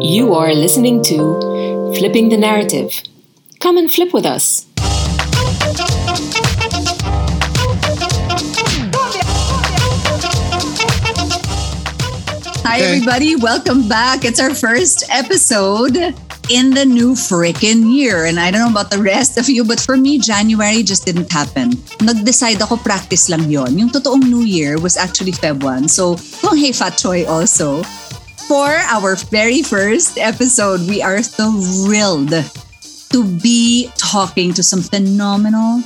You are listening to Flipping the Narrative. Come and flip with us. Hi, everybody. Welcome back. It's our first episode in the new freaking year. And I don't know about the rest of you, but for me, January just didn't happen. Nag-decide ako practice lang yon. Yung totoong new year was actually Feb 1. So, kung hey Fat Choi also. For our very first episode, we are thrilled to be talking to some phenomenal,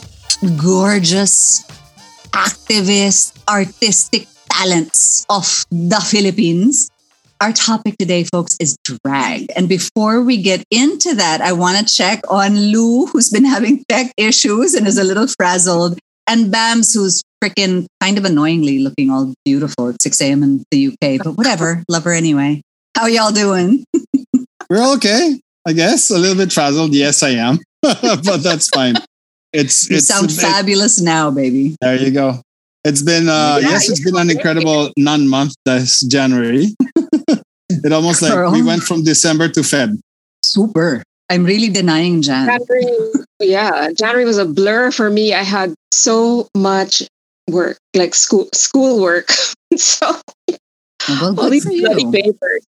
gorgeous, activist, artistic talents of the Philippines. Our topic today, folks, is drag. And before we get into that, I want to check on Lou, who's been having tech issues and is a little frazzled, and Bams, who's freaking kind of annoyingly looking all beautiful at 6 a.m. in the UK. But whatever, love her anyway. How y'all doing? We're okay, I guess. A little bit frazzled. Yes, I am, but that's fine. It's You it's sound it- fabulous now, baby. There you go. It's been uh Yeah, yes, it's been an incredible non-month this January. it almost like we went from December to Feb. Super. I'm really denying Jan. January, yeah, January was a blur for me. I had so much work, like school school work. so Well, all these bloody papers.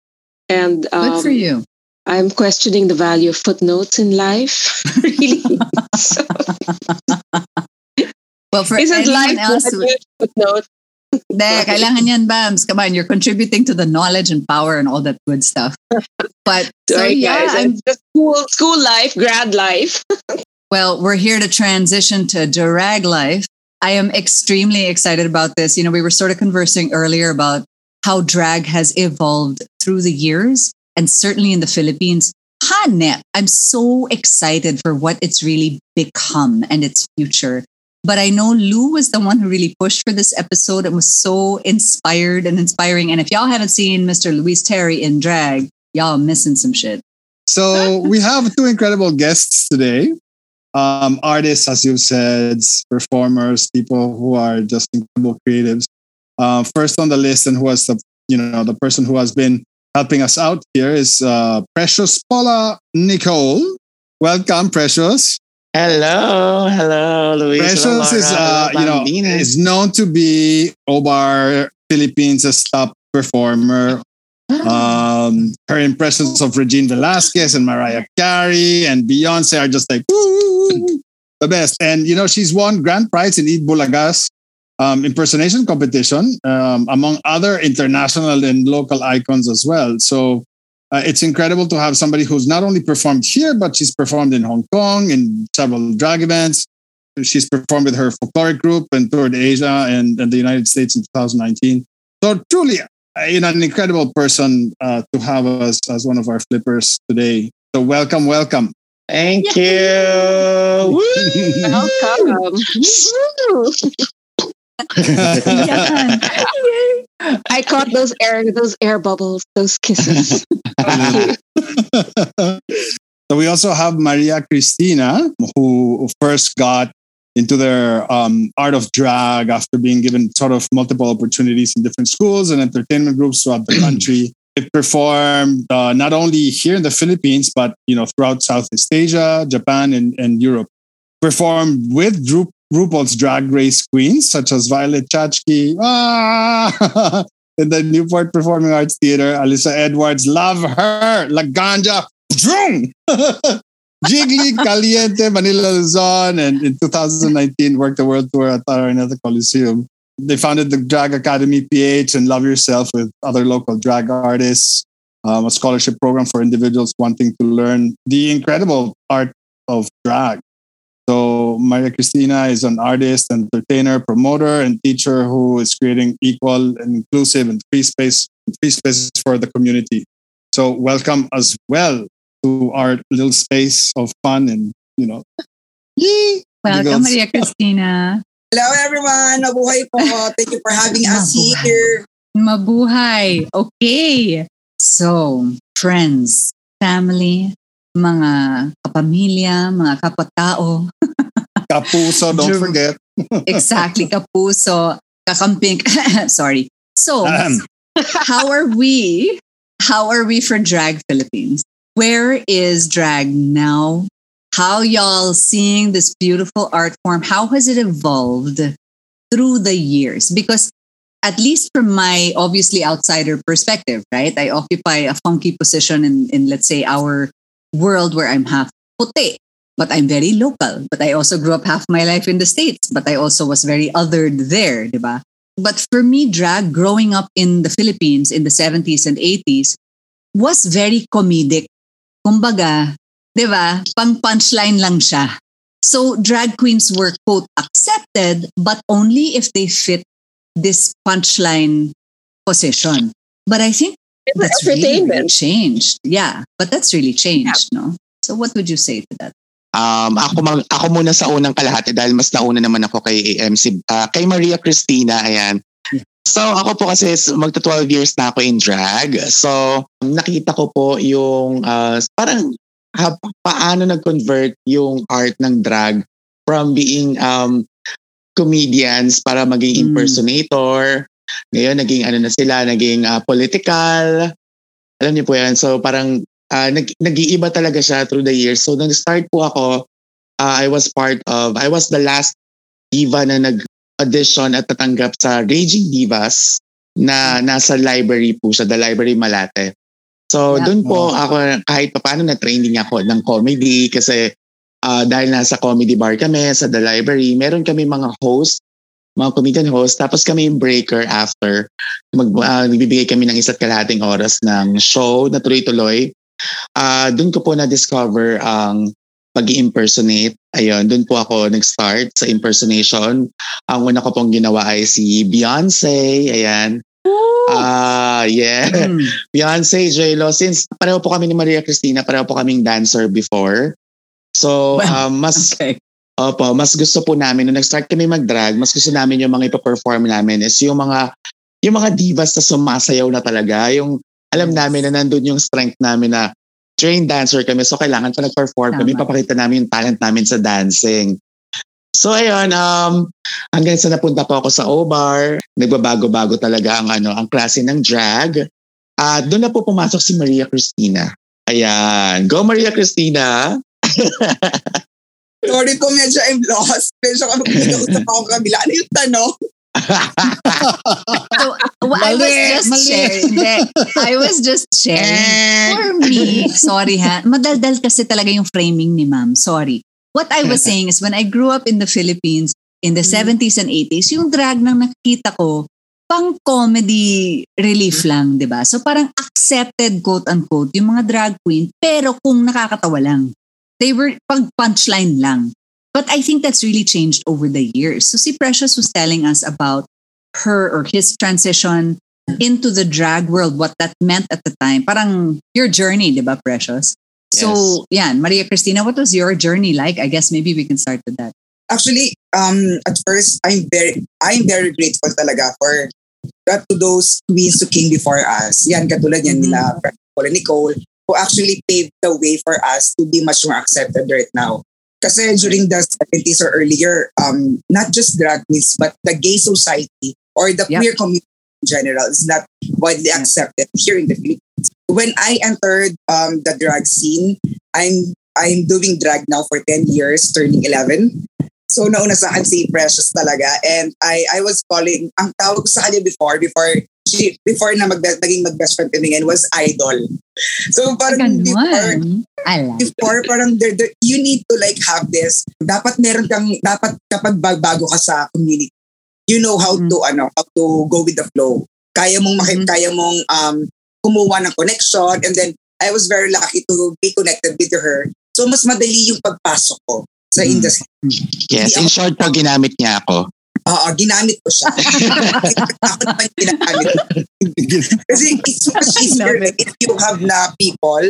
And Good um, for you. I'm questioning the value of footnotes in life. really. so, Well, for isn't life else footnotes? De, kailangan yan, Bams. Come on, you're contributing to the knowledge and power and all that good stuff. But so Sorry, yeah, guys. I'm, just school, school life, grad life. well, we're here to transition to drag life. I am extremely excited about this. You know, we were sort of conversing earlier about how drag has evolved through the years, and certainly in the Philippines. Hanep, I'm so excited for what it's really become and its future. But I know Lou was the one who really pushed for this episode and was so inspired and inspiring. And if y'all haven't seen Mr. Luis Terry in drag, y'all missing some shit. So we have two incredible guests today. Um, artists, as you've said, performers, people who are just incredible creatives. Uh, first on the list, and who was the you know the person who has been helping us out here is uh, Precious Paula Nicole. Welcome, Precious. Hello, hello, Luis. Precious is uh, you know is known to be Obar Philippines' top performer. Um, her impressions of Regine Velasquez and Mariah Carey and Beyonce are just like woo, the best. And you know, she's won grand prize in Eat Bulaga's um, impersonation competition, um, among other international and local icons as well. So uh, it's incredible to have somebody who's not only performed here, but she's performed in Hong Kong in several drag events. She's performed with her folkloric group and toured Asia and, and the United States in 2019. So truly, you know, an incredible person uh, to have us as one of our flippers today. So welcome, welcome. Thank you. Woo! Welcome. Yan. I caught those air, those air bubbles, those kisses. so we also have Maria Cristina, who first got into their um, art of drag after being given sort of multiple opportunities in different schools and entertainment groups throughout the country. They performed uh, not only here in the Philippines, but you know throughout Southeast Asia, Japan, and, and Europe. Performed with Ru- RuPaul's Drag Race queens such as Violet Chachki, ah! in the Newport Performing Arts Theater. Alyssa Edwards, love her. Laganja, Vroom! Jiggly, Caliente, Manila Luzon, and in 2019 worked the world tour at Araneta Coliseum. They founded the Drag Academy PH and Love Yourself with other local drag artists, um, a scholarship program for individuals wanting to learn the incredible art of drag. So Maria Cristina is an artist, entertainer, promoter, and teacher who is creating equal and inclusive and free space, free spaces for the community. So welcome as well to our little space of fun and you know. Yee! Welcome, Maria Cristina. Hello everyone! Mabuhay po! Thank you for having us Mabuhay. here. Mabuhay. Okay. So, friends, family, mga kapamilya, mga kapatao, Kapuso, don't Drew. forget. exactly, kapuso, kakamping. Sorry. So, Um, how are we how are we for Drag Philippines? Where is drag now? How y'all seeing this beautiful art form? How has it evolved through the years? Because at least from my obviously outsider perspective, right? I occupy a funky position in, in let's say our world where I'm half puti, but I'm very local. But I also grew up half my life in the States, but I also was very othered there, diba? But for me, drag growing up in the Philippines in the 70s and 80s was very comedic. Kumbaga, di ba, pang punchline lang siya. So drag queens were quote accepted, but only if they fit this punchline position. But I think It was that's really, really entertainment. changed. Yeah, but that's really changed, no? So what would you say to that? Um, ako, mag- ako muna sa unang kalahati dahil mas nauna naman ako kay AMC, ah, kay Maria Cristina, ayan. So ako po kasi magta 12 years na ako in drag. So nakita ko po yung ah, parang ha, paano nag-convert yung art ng drag from being um, comedians para maging Mm. impersonator. Ngayon naging ano na sila, naging ah, political. Alam niyo po yan. So parang ah, nag, nag-iiba talaga siya through the years. So nung start po ako, ah, I was part of, I was the last diva na nag-audition at tatanggap sa Raging Divas na nasa library po siya, the library Malate. So Yeah. doon po ako kahit pa paano na training ako ng comedy kasi ah, dahil nasa comedy bar kami sa the library, meron kami mga host, mga comedian host, tapos kami yung breaker after. Mag, ah, nagbibigay kami ng isa't kalahating oras ng show na tuloy-tuloy. Ah, doon ko po na-discover ang pag impersonate Ayun, doon po ako nag-start sa impersonation. Ang una ko pong ginawa ay si Beyonce. Ayan. Ah, yeah. Mm. Beyonce, J-Lo. Since pareho po kami ni Maria Cristina, pareho po kaming dancer before. So, Well, um, mas Okay. Opo, mas gusto po namin, nung nag-start kami mag-drag, mas gusto namin yung mga ipaperform namin is yung mga, yung mga divas na sumasayaw na talaga. Yung alam namin na nandun yung strength namin na trained dancer kami. So kailangan pa nag-perform kami, Tama. papakita namin yung talent namin sa dancing. So ayun, um, hanggang sa napunta po ako sa O-Bar, nagbabago-bago talaga ang ano, ang klase ng drag. At doon na po pumasok si Maria Cristina. Ayan. Go Maria Cristina! Sorry po, medyo I'm lost. Medyo kami pinag-usap ako kabila. Ano yung tanong? So, well, I was just mali. sharing. I was just sharing. For me, sorry ha, madaldal kasi talaga yung framing ni ma'am. Sorry. What I was saying is when I grew up in the Philippines in the 70s and 80s, yung drag nang nakikita ko, pang comedy relief lang, di ba? So parang accepted quote-unquote yung mga drag queen, pero kung nakakatawa lang. They were pag punchline lang. But I think that's really changed over the years. So si Precious was telling us about her or his transition into the drag world, what that meant at the time. Parang your journey, di ba, Precious? So, yan, Maria Cristina, what was your journey like? I guess maybe we can start with that. Actually, um, at first, I'm very, I'm very grateful talaga for that to those queens who came before us. Yan, katulad yan Mhm. nila, Paula Nicole, who actually paved the way for us to be much more accepted right now. Kasi during the 70s or earlier, um, not just drag queens, but the gay society or the Yep. queer community in general is not widely accepted here in the Philippines. When I entered um, the drag scene, I'm I'm doing drag now for 10 years, turning 11. So nauna sa akin si Precious talaga and I I was calling ang tawag sa kanya before before she before na mag naging mag-best friend kami ngayon was idol. So parang before Ganon. I like before parang there, there, you need to like have this dapat meron kang dapat kapag bag- bago ka sa community you know how Mm. to ano how to go with the flow kaya mong maki, Mhm. kaya mong um kumuha ng connection and then I was very lucky to be connected with her so mas madali yung pagpasok ko sa Mm. industry Yes, in short po, ginamit niya ako. Oo, ginamit ko siya. Ako naman yung ginagamit. Kasi it's much easier like, if you have na people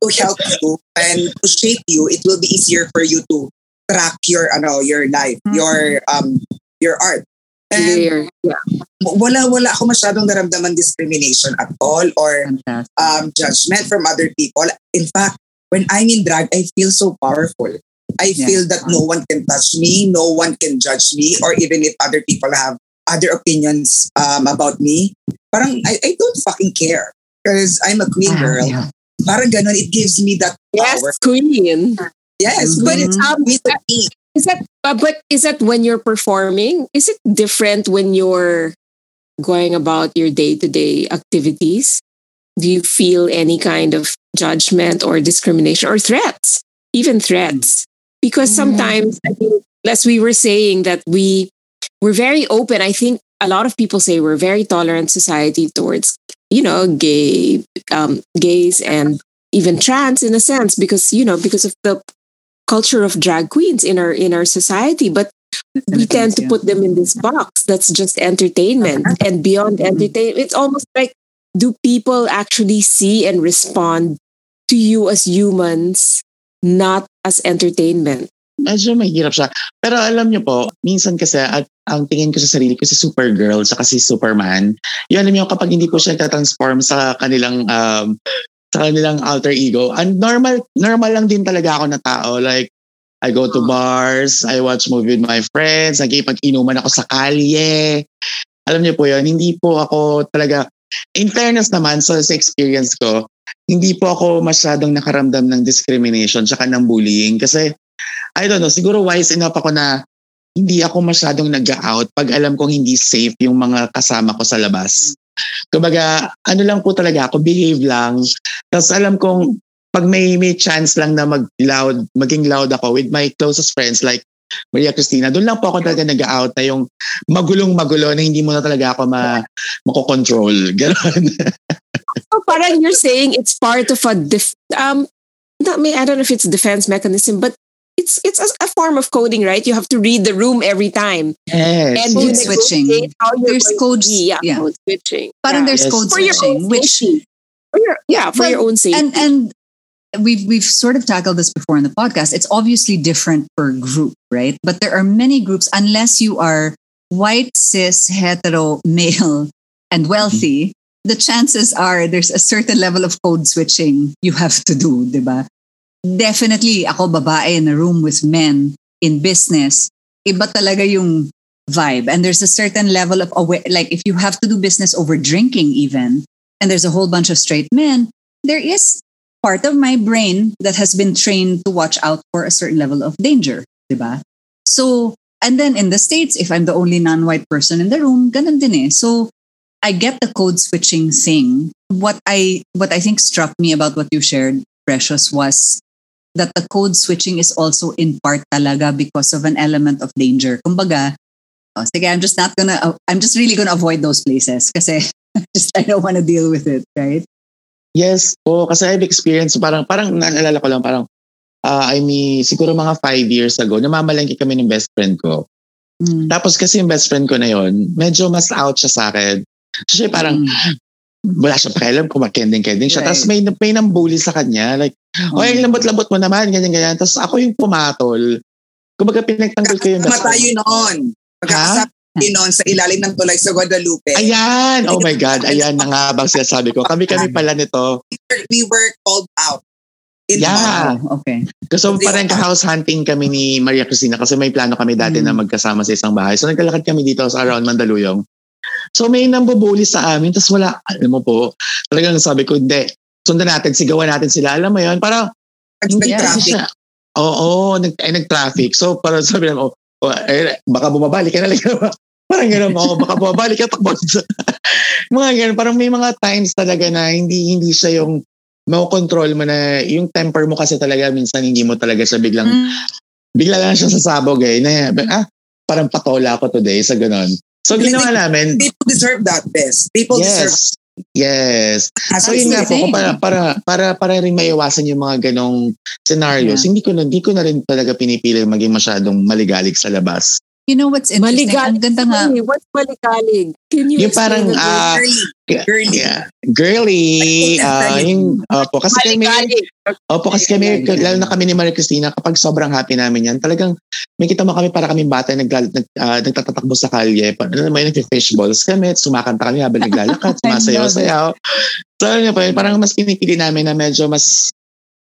to help you and to shape you, it will be easier for you to track your ano your life, Mhm. your um your art. And. Yeah. wala wala ako masyadong naramdaman discrimination at all or Fantastic. um judgment from other people. In fact, when I'm in drag, I feel so powerful. I Yeah. feel that no one can touch me, no one can judge me, or even if other people have other opinions um, about me, parang I, I don't fucking care. because I'm a queen Ah, girl. yeah. Parang ganun, it gives me that Yes, power. queen. Yes, Mhm. but it's Um, with the king. Is that uh, but is that when you're performing? Is it different when you're going about your day-to-day activities? Do you feel any kind of judgment or discrimination or threats? Even threats. Because mm. sometimes I think, as we were saying that we we're very open. I think a lot of people say we're a very tolerant society towards, you know, gay um gays and even trans in a sense because you know because of the culture of drag queens in our in our society. But we tend to put them in this box that's just entertainment uh-huh. and beyond mm-hmm. entertainment. It's almost like do people actually see and respond to you as humans not as entertainment Medyo mahirap siya. Pero alam niyo po, minsan kasi at ang tingin ko sa sarili ko si Supergirl at si Superman, yun alam niyo kapag hindi po siya transform sa kanilang um, sa kanilang alter ego, and normal normal lang din talaga ako na tao. Like, I go to bars, I watch movie with my friends, nagkipag-inuman ako sa kalye. Alam niyo po yun, hindi po ako talaga, in fairness naman sa, sa experience ko, hindi po ako masyadong nakaramdam ng discrimination tsaka ng bullying kasi I don't know, siguro wise enough ako na hindi ako masyadong nag-out pag alam kong hindi safe yung mga kasama ko sa labas. Kumbaga, ano lang po talaga ako, behave lang. Tapos alam kong pag may may chance lang na mag-loud, maging loud ako with my closest friends like Maria Cristina, doon lang po ako talaga nag-out na yung magulong-magulo na hindi mo na talaga ako ma makokontrol. Ganon. so parang you're saying it's part of a def- um not me I don't know if it's defense mechanism but it's it's a, a form of coding right you have to read the room every time yes. and Code you switching. negotiate how you're There's be. yeah, yeah. code switching Parang yeah. there's Yes. code for your switching, own which safety. For your, yeah for Well, your own safety and and we've we've sort of tackled this before in the podcast. It's obviously different per group, right? But there are many groups unless you are white, cis, hetero, male, and wealthy. Mm-hmm. The chances are there's a certain level of code switching you have to do, diba? Definitely, ako babae in a room with men in business, iba talaga yung vibe. And there's a certain level of aware, like if you have to do business over drinking even, and there's a whole bunch of straight men, there is part of my brain that has been trained to watch out for a certain level of danger, diba? So, and then in the States, if I'm the only non-white person in the room, ganun din eh. So, I get the code switching thing. What I what I think struck me about what you shared, Precious, was that the code switching is also in part talaga because of an element of danger. Kumbaga, oh, sige, I'm just not gonna, I'm just really gonna avoid those places kasi just I don't want to deal with it, right? Yes po, kasi I've experienced, parang, parang naalala ko lang, parang, uh, I mean, siguro mga five years ago, namamalengke kami ng best friend ko. Mm. Tapos kasi yung best friend ko na yon, medyo mas out siya sa akin. So siya parang, Mm. wala siya pakialam kung makending-kending siya. Right. Tapos may, may nang bully sa kanya. Like, Oh. okay, lambot-lambot mo naman, ganyan-ganyan. Tapos ako yung pumatol. Kumbaga pinagtanggol ko yung best Magkakasama tayo friend. noon. Magkakasama noon sa ilalim ng tulay sa Guadalupe. Ayan! Oh my God! Ayan na nga bang sinasabi ko. Kami-kami pala nito. We were called out. In Yeah. Okay. So Hindi parang ako- house hunting kami ni Maria Cristina kasi may plano kami dati Mm. na magkasama sa isang bahay. So naglalakad kami dito sa around Mandaluyong. So may nambubuli sa amin, tapos wala, alam mo po, talagang sabi ko, hindi, sundan natin, sigawan natin sila. Alam mo yun, para hindi Nag-traffic. kasi siya. Oo, nag, ay, nag-traffic. So parang sabi namin, oh, oh, eh, baka bumabalik ka na lang. parang gano'n, oh, baka bumabalik ka, takbo. mga gano'n, parang may mga times talaga na hindi hindi siya yung makokontrol mo na yung temper mo kasi talaga minsan hindi mo talaga siya biglang Mm. bigla lang siya sasabog eh. Na, ah, parang patola ako today sa ganon. So ginawa namin, People deserve that best. People deserve yes, as So yun nga po, para, para, para, para rin maiwasan yung mga ganong scenarios, hindi ko na, hindi ko na rin talaga pinipili maging masyadong maligalig sa labas. You know what's interesting? Ang maligalig ganda nga. Sorry, what's maligalig can you Yung parang, the word? ah, girly. Girly. Yeah. Girly, ah yung, opo, kasi kami, maligalig Opo, kasi kami, lalo na kami ni Maria Cristina, kapag sobrang happy namin yan, talagang may kita mo kami para kami bata nag, nag, ah, nagtatatakbo sa kalye. Pa- Ano may nag-fishballs kami, sumakanta kami habang naglalakad, sumasayaw-sayaw. So, ano po, yun, parang mas pinipili namin na medyo mas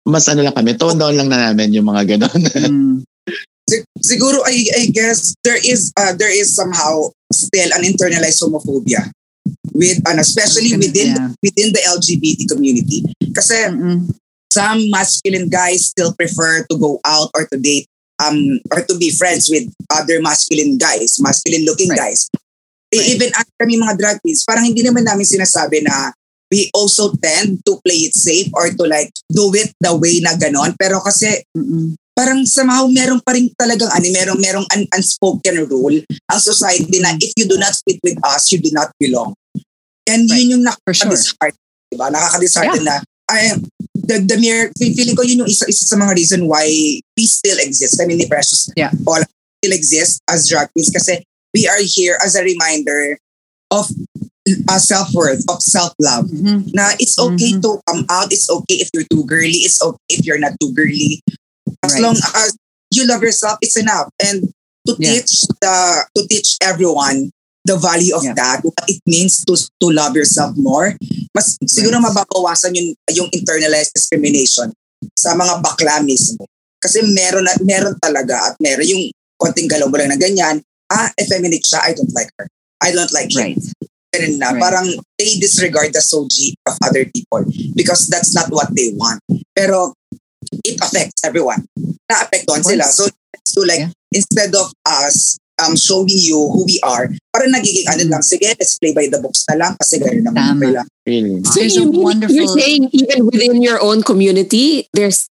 mas ano lang kami, tone down lang na namin yung mga ganon. Mm. Sig- siguro I I guess there is uh, there is somehow still an internalized homophobia with ano, especially within yeah. within the LGBT community. Kasi Mm-mm. some masculine guys still prefer to go out or to date um or to be friends with other masculine guys, masculine looking Right. guys. E- Even at kami mga drag queens, parang hindi naman namin sinasabi na we also tend to play it safe or to like do it the way na ganon. Pero kasi Mm-mm. Parang somehow meron pa rin talagang ano, merong, merong un- unspoken rule ang society na if you do not fit with us, you do not belong. And Right. yun yung For sure. nakaka-disheart. Diba? Nakaka-dishearten na I, the, the mere, fe- feeling ko yun yung isa, isa sa mga reason why we still exist. Kami ni Precious Yeah. Paul still exist as drag queens kasi we are here as a reminder of uh, self-worth, of self-love Mhm. na it's okay Mhm. to come out. It's okay if you're too girly. It's okay if you're not too girly. As Right. long as you love yourself, it's enough. And to Yeah. teach the to teach everyone the value of Yeah. that, what it means to to love yourself more, mas siguro Right. mababawasan yung yung internalized discrimination sa mga bakla mismo. Kasi meron na, meron talaga at meron yung konting galaw mo lang na ganyan. Ah, effeminate siya, I don't like her. I don't like him Right. ganun na. Right. Parang they disregard the soji of other people because that's not what they want. Pero it affects everyone. Na-apektuhan Of sila. So, so like, Yeah. instead of us um, showing you who we are, parang nagiging ano lang, sige, let's play by the books na lang kasi gano'n naman. Tama. Really. So There's you mean, wonderful- you're saying even within your own community, there's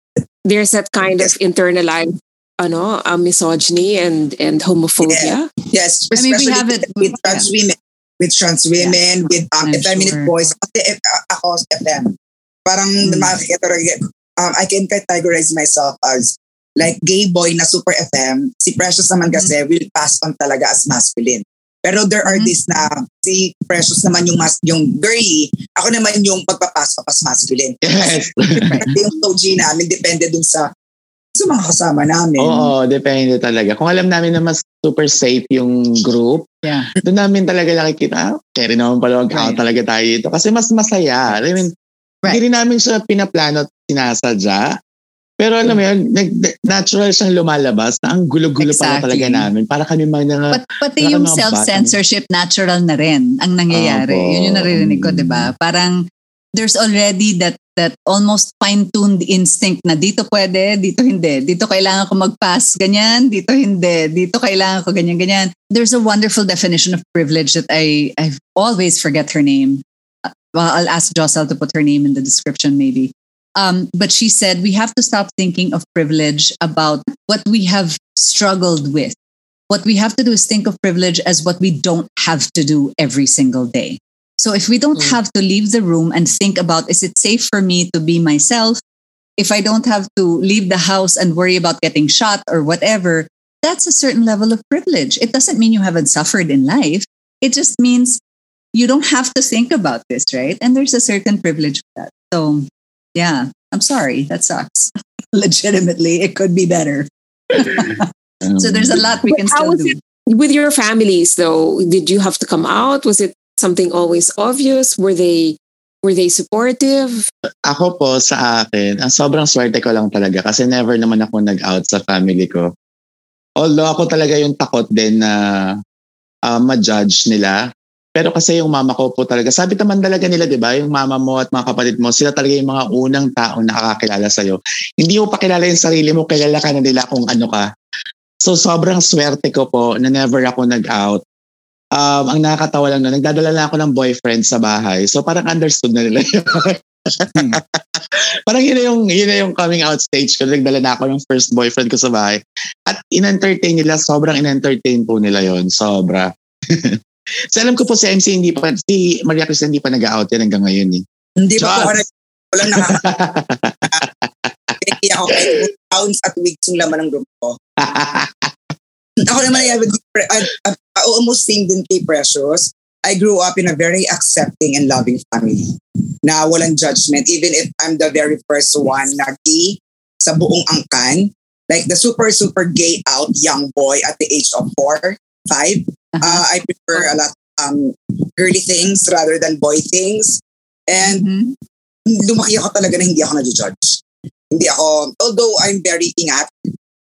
there's that kind of internalized ano, uh, misogyny and and homophobia. Yes, I mean, we especially have it- with trans women. With trans women, with um, effeminate sure. boys. Kasi if, uh, ako, FM. Parang Mm. makikita rin, um, I can categorize myself as like gay boy na super FM. Si Precious naman kasi will pass on talaga as masculine. Pero there are Mhm. these na si Precious naman yung mas yung girly, ako naman yung pagpapasok as masculine. Yes. Kasi yung OG namin depende dun sa sa mga kasama namin. Oo, depende talaga. Kung alam namin na mas super safe yung group, Yeah. doon namin talaga nakikita, ah, carry naman pala Right. talaga tayo dito. Kasi mas masaya. I mean, Right. hindi rin namin siya pinaplano at sinasadya. Pero alam mo yun, nag- natural siyang lumalabas na ang gulo-gulo pala Exactly. talaga namin. Para kami mga But pati Wala yung self-censorship natural na rin ang nangyayari. Opo. Yun yung naririnig ko, di ba? Parang there's already that that almost fine-tuned instinct na dito pwede, dito hindi. Dito kailangan ko mag-pass ganyan, dito hindi. Dito kailangan ko ganyan-ganyan. There's a wonderful definition of privilege that I I always forget her name. Well, I'll ask Josel to put her name in the description maybe. Um, but she said we have to stop thinking of privilege about what we have struggled with what we have to do is think of privilege as what we don't have to do every single day. So if we don't Mm. have to leave the room and think about, is it safe for me to be myself? If I don't have to leave the house and worry about getting shot or whatever, that's a certain level of privilege. It doesn't mean you haven't suffered in life. It just means you don't have to think about this, right? And there's a certain privilege with that. So, yeah, I'm sorry. That sucks. Legitimately, it could be better. um, So there's a lot we can how still do. it with your families though? Did you have to come out? Was it something always obvious? Were they were they supportive? ako po sa akin, ang sobrang swerte ko lang talaga kasi never naman ako nag-out sa family ko. Although ako talaga yung takot din na uh, ma-judge nila. Pero kasi yung mama ko po talaga, sabi naman talaga nila, di ba, yung mama mo at mga kapatid mo, sila talaga yung mga unang taong nakakakilala sa'yo. Hindi mo pa kilala yung sarili mo, kilala ka na nila kung ano ka. So sobrang swerte ko po na never ako nag-out. Um, ang nakakatawa lang na, nagdadala lang ako ng boyfriend sa bahay. So parang understood na nila yun. parang yun na yung, yun na yung coming out stage ko. Nagdala na ako ng first boyfriend ko sa bahay. At in-entertain nila, sobrang in-entertain po nila yon Sobra. so alam ko po si MC hindi pa, si Maria Cristina hindi pa nag-out yan hanggang ngayon eh. Hindi pa po ako walang nakaka- Kaya ako kahit pounds at weeks yung laman ng grupo ko. Ako naman ay almost same din kay Precious. I grew up in a very accepting and loving family na walang judgment. Even if I'm the very first one na gay sa buong angkan, like the super, super gay out young boy at the age of four, five, uh, I prefer a lot um, girly things rather than boy things. And Mhm. lumaki ako talaga na hindi ako na-judge. Hindi ako, although I'm very ingat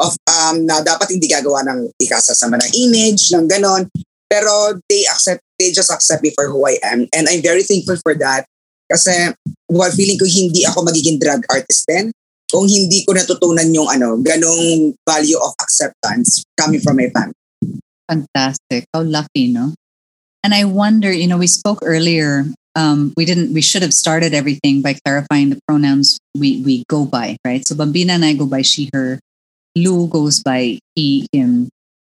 of um, na dapat hindi gagawa ng ikasasama ng image, ng ganon. Pero they accept they just accept me for who I am. And I'm very thankful for that. Kasi well, feeling ko hindi ako magiging drag artist din kung hindi ko natutunan yung ano, ganong value of acceptance coming from my family. Fantastic. How lucky, no? And I wonder, you know, we spoke earlier. Um, we didn't. We should have started everything by clarifying the pronouns we we go by, right? So Bambina and I go by she, her. Lou goes by he, him.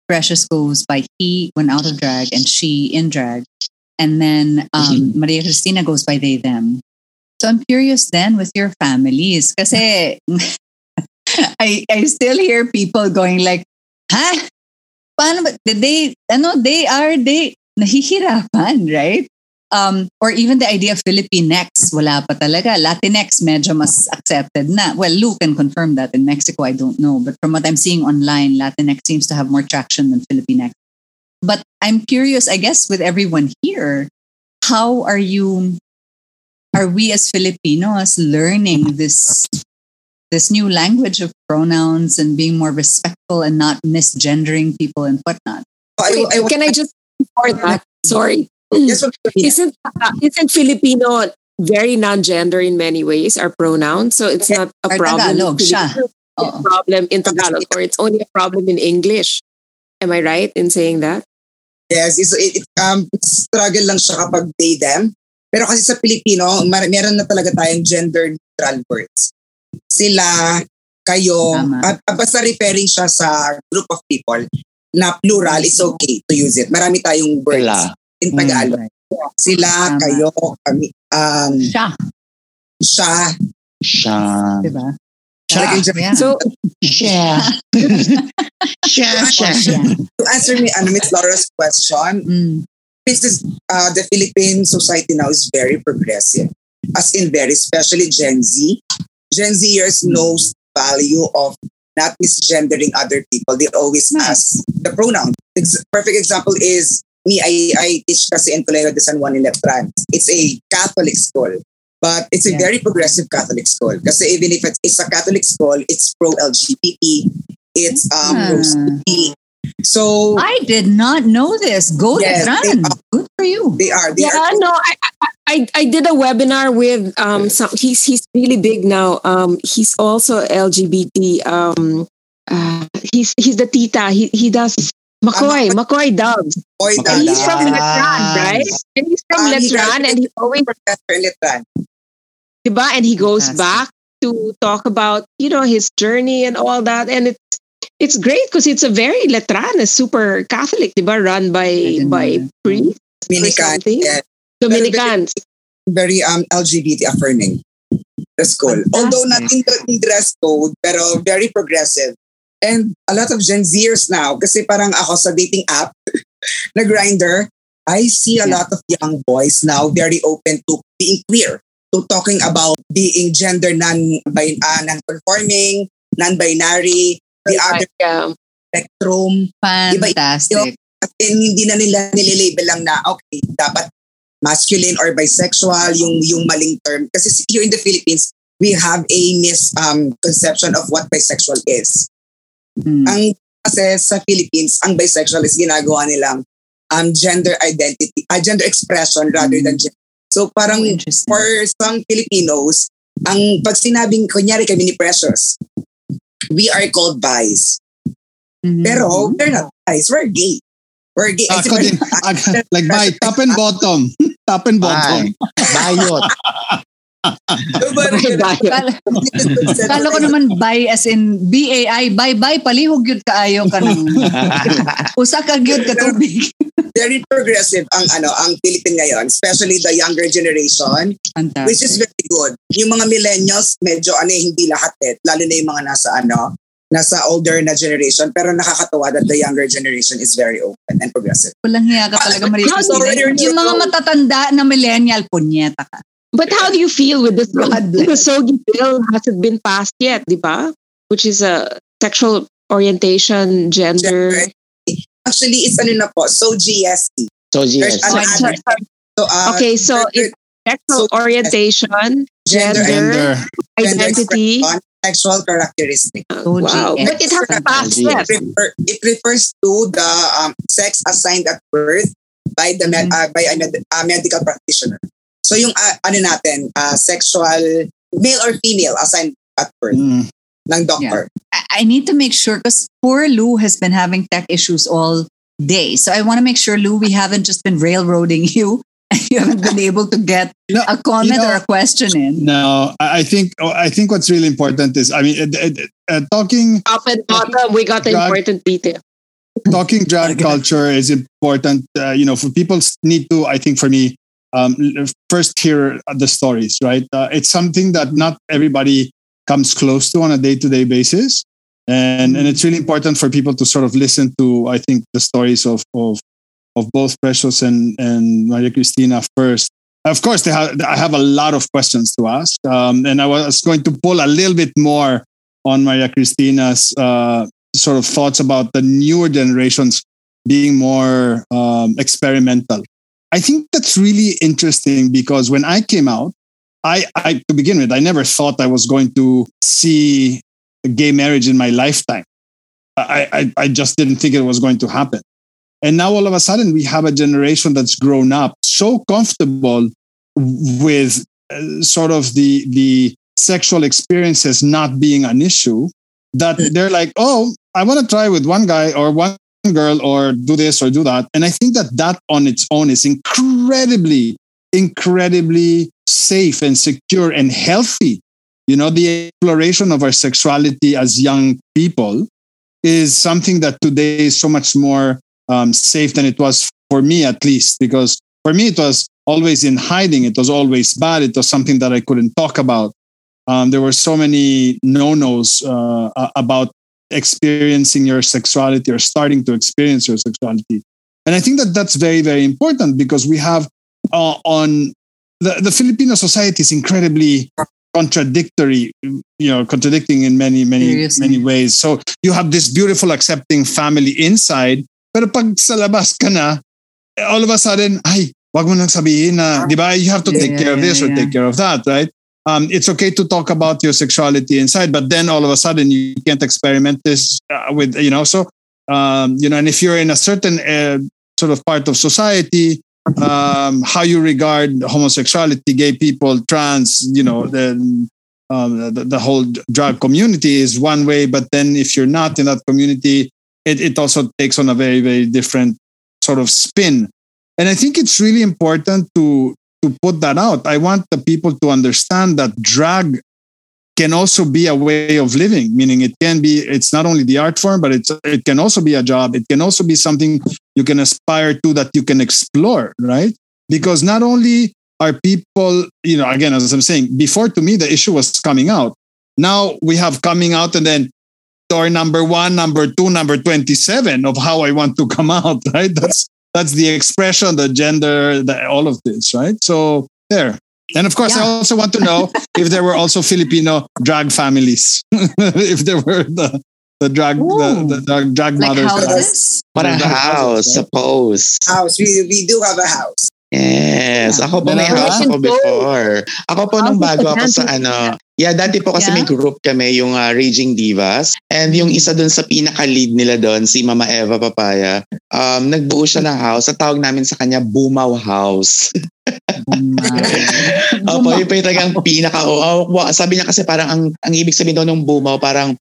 Precious goes by he when out of drag, and she in drag. And then um, Maria Cristina goes by they, them. So I'm curious then with your families, because I I still hear people going like, "Huh? Paano ba? They? Ano? They are they nahihirapan, right? Um, or even the idea of Filipinx, wala pa talaga. Latinx medyo mas accepted na. Well, Lou can confirm that in Mexico, I don't know. But from what I'm seeing online, Latinx seems to have more traction than Filipinx. But I'm curious, I guess, with everyone here, how are you, are we as Filipinos learning this this new language of pronouns and being more respectful and not misgendering people and whatnot? I, I, Can I just before that? Sorry. yes, what- Isn't uh, isn't Filipino very non-gender in many ways? Our pronouns, so it's not a problem. in Tagalog, siya. Filipino, a problem in Tagalog, or it's only a problem in English. Am I right in saying that? Yes, it's, it, it, um, struggle lang siya kapag they, them. Pero kasi sa Pilipino, mar- meron na talaga tayong gender neutral words. Sila, kayo, at basta referring siya sa group of people na plural, it's okay to use it. Marami tayong words Sila. in Tagalog. Sila, Tama. kayo, kami, um, Siya, siya. Siya. diba? Yeah. So Siya. Siya. Siya. To answer me, ano, Miss Laura's question, Mm. this is, uh, the Philippine society now is very progressive. As in very, especially Gen Z. Gen Zers knows value of not misgendering other people. They always ask the pronoun. Ex- perfect example is me. I, I teach kasi in Colegio de San Juan in Letran. It's a Catholic school. But it's a Yeah. very progressive Catholic school. Kasi even if it's, it's a Catholic school, it's pro-LGBT. It's um, Ah. pro-CP. So I did not know this. Go Yes, to they run. Good for you. they are. They yeah, are no, I, I I I did a webinar with um some he's he's really big now. Um he's also LGBT. Um uh he's he's the tita. He he does Macoy, Macoy Dubs. boy And he's from Dubs. Letran, right? And he's from Ah, he Letran and he always Professor Letran. diba? And he goes Fantastic. back to talk about, you know, his journey and all that. And it's it's great because it's a very Letran, a super Catholic, diba? Run by by priests, Dominican. Yeah, Dominicans. very um LGBT affirming. The school. Although not in the dress code, pero very progressive. And a lot of Gen Zers now, kasi parang ako sa dating app, na grinder, I see a Yeah. lot of young boys now very open to being queer, to talking about being gender uh, non-conforming, non-binary, the other Yeah. spectrum. Fantastic. At in, hindi na nila nililabel lang na, okay, dapat masculine or bisexual, yung, yung maling term. Kasi here in the Philippines, we have a misconception of what bisexual is. Mm. Ang kasi sa Philippines, ang bisexual is ginagawa nilang um, gender identity, uh, gender expression rather than gender. So parang Oh, for some Filipinos, ang pag sinabing, kunyari kami ni Precious, we are called bis. Mhm. Pero we're not bis, we're gay. We're gay. Ako din. Like by top and bottom. Top and bottom. Bayot. Kala, ko naman buy as in B-A-I, buy, buy, palihog yun kaayo ka ng usa ka gyud ka tubig. very progressive ang ano ang Philippine ngayon, especially the younger generation, which is Fantastic. very good. Yung mga millennials, medyo ano eh, hindi lahat eh, lalo na yung mga nasa ano, nasa older na generation, pero nakakatuwa that the younger generation is very open and progressive. Walang hiya ka talaga, Maria sorry you're Yung mga matatanda na millennial, punyeta ka. But how do you feel with this? God The bless. Sogi bill hasn't been passed yet, di ba? Which is a sexual orientation, gender. Actually, it's ano na po, so GST. So, There's yes. So- ano, so, uh, Okay, so gender- it's sexual so- orientation, Gender- gender, Gender. gender identity. sexual characteristic. So wow. But it hasn't passed Yes. yet. It, refer, it refers to the um, sex assigned at birth by the med- uh, by a med- uh, medical practitioner. So yung uh, ano natin, uh, sexual male or female assigned at birth Mm. ng doctor. I- I need to make sure because poor Lou has been having tech issues all day. So I want to make sure, Lou, we haven't just been railroading you and you haven't been able to get You know, a comment you know- or a question in. No, I I think I think what's really important is I mean uh, uh, talking Top and bottom, we got the Drag- important detail. talking drag culture is important. Uh, you know, for people need to. I think for me, um, first hear the stories. Right, uh, it's something that not everybody comes close to on a day to day basis, and and it's really important for people to sort of listen to. I think the stories of of of both Precious and and Maria Cristina first. Of course, they have, I have a lot of questions to ask, um, and I was going to pull a little bit more on Maria Cristina's uh, sort of thoughts about the newer generations being more um, experimental. I think that's really interesting because when I came out, I, I to begin with, I never thought I was going to see a gay marriage in my lifetime. I, I, I just didn't think it was going to happen. And now all of a sudden, we have a generation that's grown up so comfortable with uh, sort of the the sexual experiences not being an issue that they're like, oh, I want to try with one guy or one girl or do this or do that. And I think that that on its own is incredibly, incredibly safe and secure and healthy. You know, the exploration of our sexuality as young people is something that today is so much more um, safe than it was for me, at least, because for me, it was always in hiding. It was always bad. It was something that I couldn't talk about. Um, there were so many no-nos uh, about experiencing your sexuality or starting to experience your sexuality. And I think that that's very, very important because we have uh, on the, the Filipino society is incredibly contradictory, you know, contradicting in many, many, Seriously. many ways. So you have this beautiful, accepting family inside, pero pag sa labas ka na, all of a sudden, ay, wag mo nang sabihin na, di ba, you have to Yeah, take yeah, care of yeah, this or yeah. take care of that, right? Um, it's okay to talk about your sexuality inside, but then all of a sudden you can't experiment this uh, with, you know, so, um, you know, and if you're in a certain uh, sort of part of society, um, how you regard homosexuality, gay people, trans, you know, then um, the, the whole drag community is one way, but then if you're not in that community, it, it also takes on a very, very different sort of spin. And I think it's really important to to put that out. I want the people to understand that drag can also be a way of living, meaning it can be, it's not only the art form, but it's it can also be a job. It can also be something you can aspire to that you can explore, right? Because not only are people, you know, again, as I'm saying, before to me, the issue was coming out. Now we have coming out and then door number one, number two, number 27 of how I want to come out, right? That's that's the expression, the gender, the, all of this, right? So there. And of course, I also want to know if there were also Filipino drag families, if there were the the drag the, Ooh. the, drag drag Like mothers. that are- houses? What a Drag house, right? suppose. House. We, we do have a house. Yes. Ako po may house ako before. Ako po nung House bago ako sa ano. Yeah, dati po kasi Yeah. may group kami, yung uh, Raging Divas. And yung isa dun sa pinaka-lead nila doon, si Mama Eva Papaya, um, nagbuo siya ng house. Ang tawag namin sa kanya, Bumaw House. Opo, yun pa yung talagang pinaka, oh, oh, sabi niya kasi parang ang, ang ibig sabihin daw ng Bumaw, parang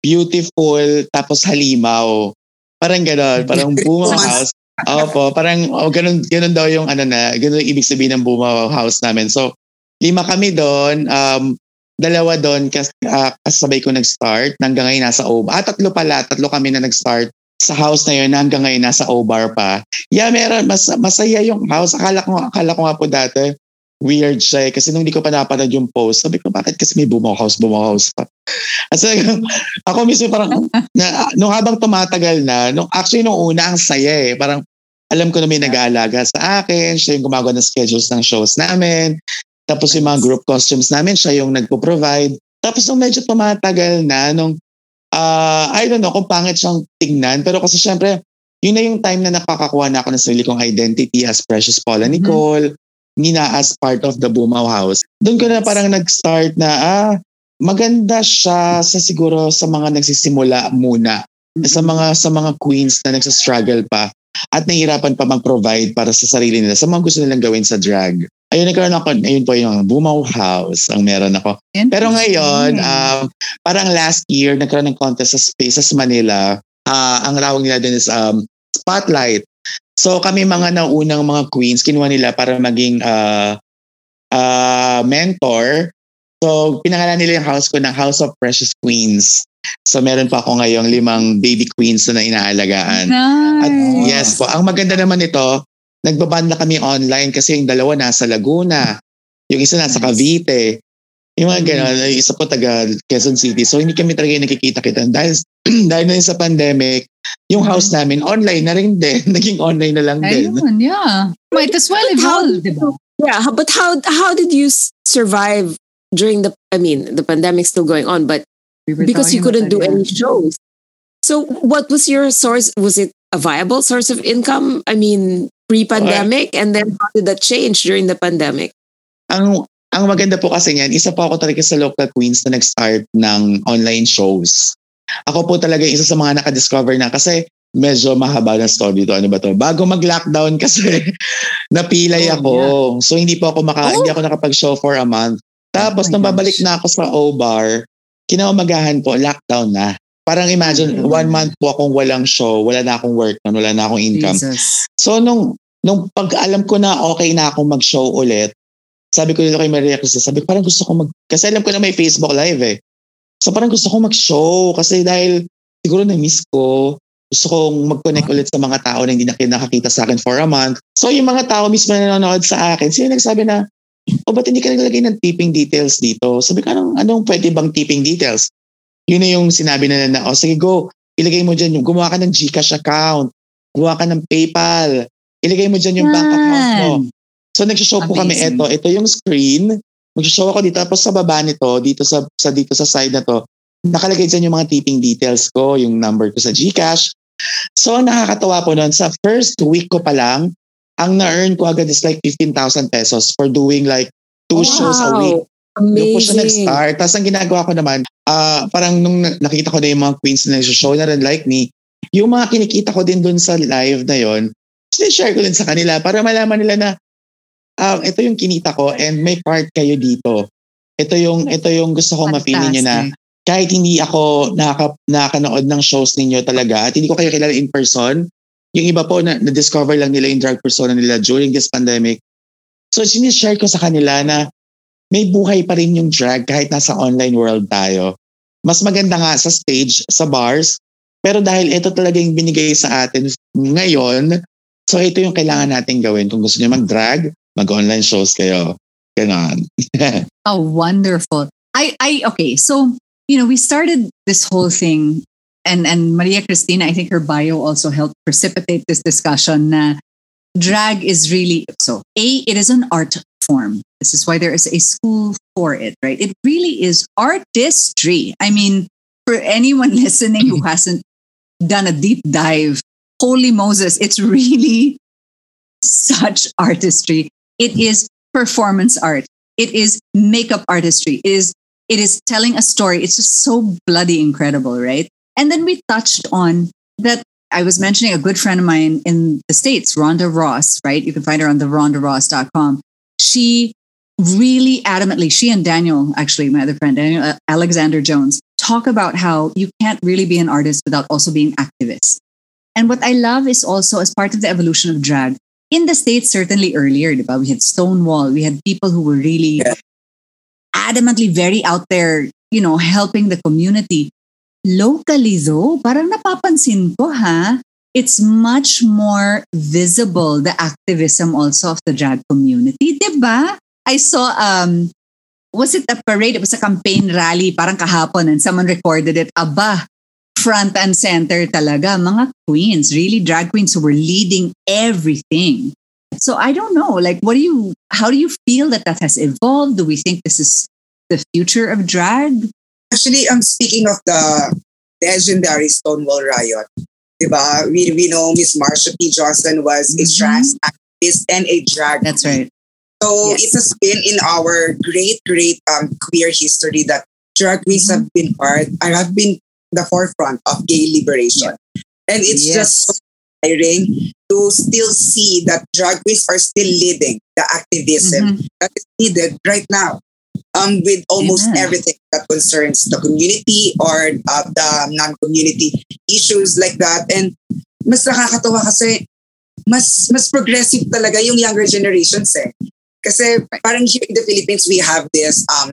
beautiful, tapos halimaw. Parang gano'n, parang Bumaw House. Opo, parang oh, ganun, ganun daw yung ano na, ganun yung ibig sabihin ng Bumaw House namin. So, lima kami doon, um, dalawa doon kas, ah, kasabay ko nag-start, hanggang ngayon nasa OBAR. Ah, tatlo pala, tatlo kami na nag-start sa house na yun hanggang ngayon nasa OBAR pa. Yeah, meron, mas, masaya yung house. Akala ko, akala ko nga po dati, weird siya eh. Kasi nung di ko pa napanood yung post, sabi ko, bakit kasi may bumaw house, bumaw house pa? Kasi ako mismo parang, na, nung habang tumatagal na, nung, actually nung una, ang saya eh. Parang, alam ko na may nag-aalaga sa akin, siya yung gumagawa ng schedules ng shows namin. Tapos yung mga group costumes namin, siya yung nagpo-provide. Tapos nung medyo tumatagal na, nung, uh, I don't know kung pangit siyang tingnan, pero kasi syempre, yun na yung time na nakakakuha na ako ng sarili kong identity as Precious Paula Nicole, Nina as part of the Bumaw House. Doon ko na parang nag-start na, ah, maganda siya sa siguro sa mga nagsisimula muna. Sa mga sa mga queens na nagsa-struggle pa at nahihirapan pa mag-provide para sa sarili nila sa mga gusto nilang gawin sa drag. Ayun, nagkaroon ako, ayun po yung Bumaw House ang meron ako. Pero ngayon, um, parang last year, nagkaroon ng contest sa Spaces Manila. Uh, ang rawang nila din is um, Spotlight. So kami mga naunang mga queens, kinuha nila para maging uh, uh, mentor. So pinangalan nila yung house ko ng House of Precious Queens. So meron pa ako ngayong limang baby queens na inaalagaan. Nice. At yes po, ang maganda naman ito, nagbabanda kami online kasi yung dalawa nasa Laguna. Yung isa nasa Cavite. Yung mga gano'n, yung isa po taga Quezon City. So hindi kami talaga nakikita-kita. Dahil, dahil na sa pandemic, yung house namin online na rin din. Naging online na lang din. Ayun, yeah. Might as well evolve, di ba? Yeah, but how how did you survive during the I mean, the pandemic still going on, but We because you couldn't do any shows. So what was your source? Was it a viable source of income? I mean, pre-pandemic and then how did that change during the pandemic? Ang ang maganda po kasi niyan, isa po ako talaga sa local queens na nag-start ng online shows. Ako po talaga isa sa mga nakadiscover na kasi medyo mahaba na story to. Ano ba to? Bago mag-lockdown kasi napilay Oh, ako. So hindi po ako maka, Oh. hindi ako nakapag-show for a month. Tapos Oh my nang babalik gosh. na ako sa O-Bar, kinamagahan po, lockdown na. Parang imagine, Oh. one month po akong walang show, wala na akong work, wala na akong income. Jesus. So nung nung pag alam ko na okay na akong mag-show ulit, sabi ko dito kay Maria Cruz, sabi parang gusto ko mag kasi alam ko na may Facebook live eh. So parang gusto ko mag-show kasi dahil siguro na-miss ko. Gusto kong mag-connect ulit sa mga tao na hindi na nakakita sa akin for a month. So yung mga tao mismo na nanonood sa akin, sila nagsabi na, o ba't hindi ka naglagay ng tipping details dito? Sabi ko, anong, anong pwede bang tipping details? Yun na yung sinabi na na, o sige go, ilagay mo dyan yung, gumawa ka ng Gcash account, gumawa ka ng PayPal, ilagay mo dyan yung bank account mo. So nagsishow po kami Amazing. ito. Ito yung screen. Magsishow ako dito. Tapos sa baba nito, dito sa, sa dito sa side na to, nakalagay dyan yung mga tipping details ko, yung number ko sa GCash. So nakakatawa po nun. Sa first week ko pa lang, ang na-earn ko agad is like 15,000 pesos for doing like two shows a week. Doon po siya Amazing. nag-start. Tapos ang ginagawa ko naman, ah parang nung na- nakita ko na yung mga queens na show na rin like me, yung mga kinikita ko din dun sa live na yon, share ko din sa kanila para malaman nila na ah, ito yung kinita ko and may part kayo dito. Ito yung ito yung gusto kong ma-feel niyo na kahit hindi ako nakaka, nakakanood ng shows ninyo talaga at hindi ko kayo kilala in person, yung iba po na, na-discover lang nila yung drag persona nila during this pandemic. So, sinishare ko sa kanila na may buhay pa rin yung drag kahit nasa online world tayo. Mas maganda nga sa stage, sa bars, pero dahil ito talaga yung binigay sa atin ngayon, so ito yung kailangan natin gawin. Kung gusto niyo mag-drag, mag-online shows kayo. Ganon. Oh, wonderful. I, I, okay. So, you know, we started this whole thing and, and Maria Cristina, I think her bio also helped precipitate this discussion na drag is really, so A, it is an art form. This is why there is a school for it, right? It really is artistry. I mean, for anyone listening who hasn't done a deep dive, holy Moses, it's really such artistry. It is performance art. It is makeup artistry. It is it is telling a story. It's just so bloody incredible, right? And then we touched on that. I was mentioning a good friend of mine in the States, Rhonda Ross, right? You can find her on the rhondaross.com. She really adamantly, she and Daniel, actually, my other friend, Daniel uh, Alexander Jones, talk about how you can't really be an artist without also being activist. And what I love is also as part of the evolution of drag, in the States, certainly earlier, we had Stonewall, we had people who were really Yeah. adamantly very out there, you know, helping the community. Locally, though, parang napapansin ko, ha? It's much more visible, the activism also of the drag community, di ba? I saw, um, was it a parade? It was a campaign rally, parang kahapon, and someone recorded it. Aba, front and center talaga, mga queens, really drag queens who were leading everything. So I don't know, like, what do you, how do you feel that that has evolved? Do we think this is the future of drag? Actually, I'm um, speaking of the legendary Stonewall Riot, diba? We, we know Miss Marsha P. Johnson was a Mhm. trans activist and a drag That's right. So Yes. it has been in our great, great um, queer history that drag queens Mhm. have been part, I have been the forefront of gay liberation. And it's Yes. just so inspiring to still see that drag queens are still leading the activism Mhm. that is needed right now. Um, with almost Amen. everything that concerns the community or uh, the non-community issues like that. And mas nakakatawa kasi mas mas progressive talaga yung younger generations eh. Kasi parang here in the Philippines we have this um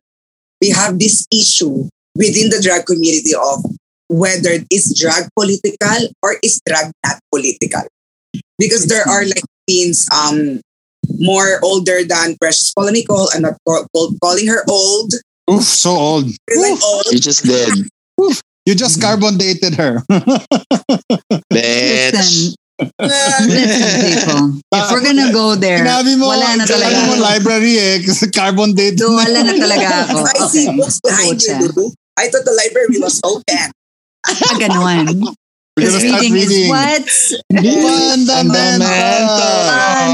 we have this issue within the drag community of whether is drag political or is drag not political. Because there are like queens um more older than Precious Paula Nicole. I'm not call, call- calling her old. Oof, so old. We're like old. You just did. You just carbon dated her. Bitch. Listen, listen, people. If we're gonna go there, Sinabi mo, wala na sinabi mo library eh. Kasi carbon dated. Do, wala na talaga ako. I see books behind Pucha. you, Lulu. I thought the library was open. Ah, ganun. We're gonna start reading, is what? Fundamental.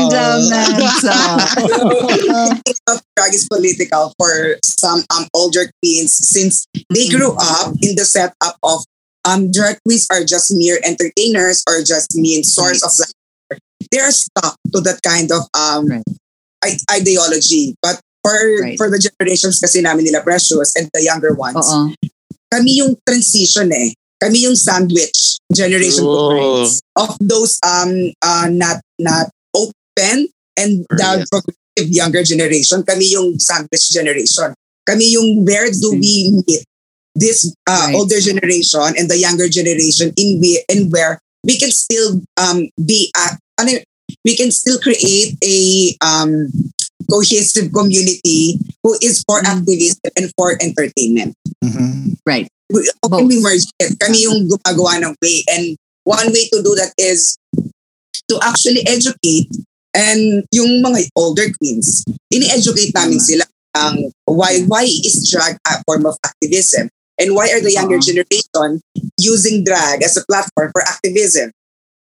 Fundamental. of drag is political for some um older queens since they grew up in the setup of um drag queens are just mere entertainers or just mean source of laughter. They are stuck to that kind of um Right. I- ideology. But for Right. for the generations kasi namin nila Precious and the younger ones, Oo. kami yung transition eh. Kami yung sandwich generation Oh. of those um uh, not not open and the progressive younger generation. Kami yung sandwich generation. Kami yung where do we meet this uh, Right. older generation and the younger generation in we and where we can still um be at ano, we can still create a um cohesive community who is for Mm. activism and for entertainment Mhm. Right. we, how can we merge it? Kami yung gumagawa ng way. And one way to do that is to actually educate and yung mga older queens, ini-educate namin Tama. sila ang why why is drag a form of activism and why are the younger Oo. generation using drag as a platform for activism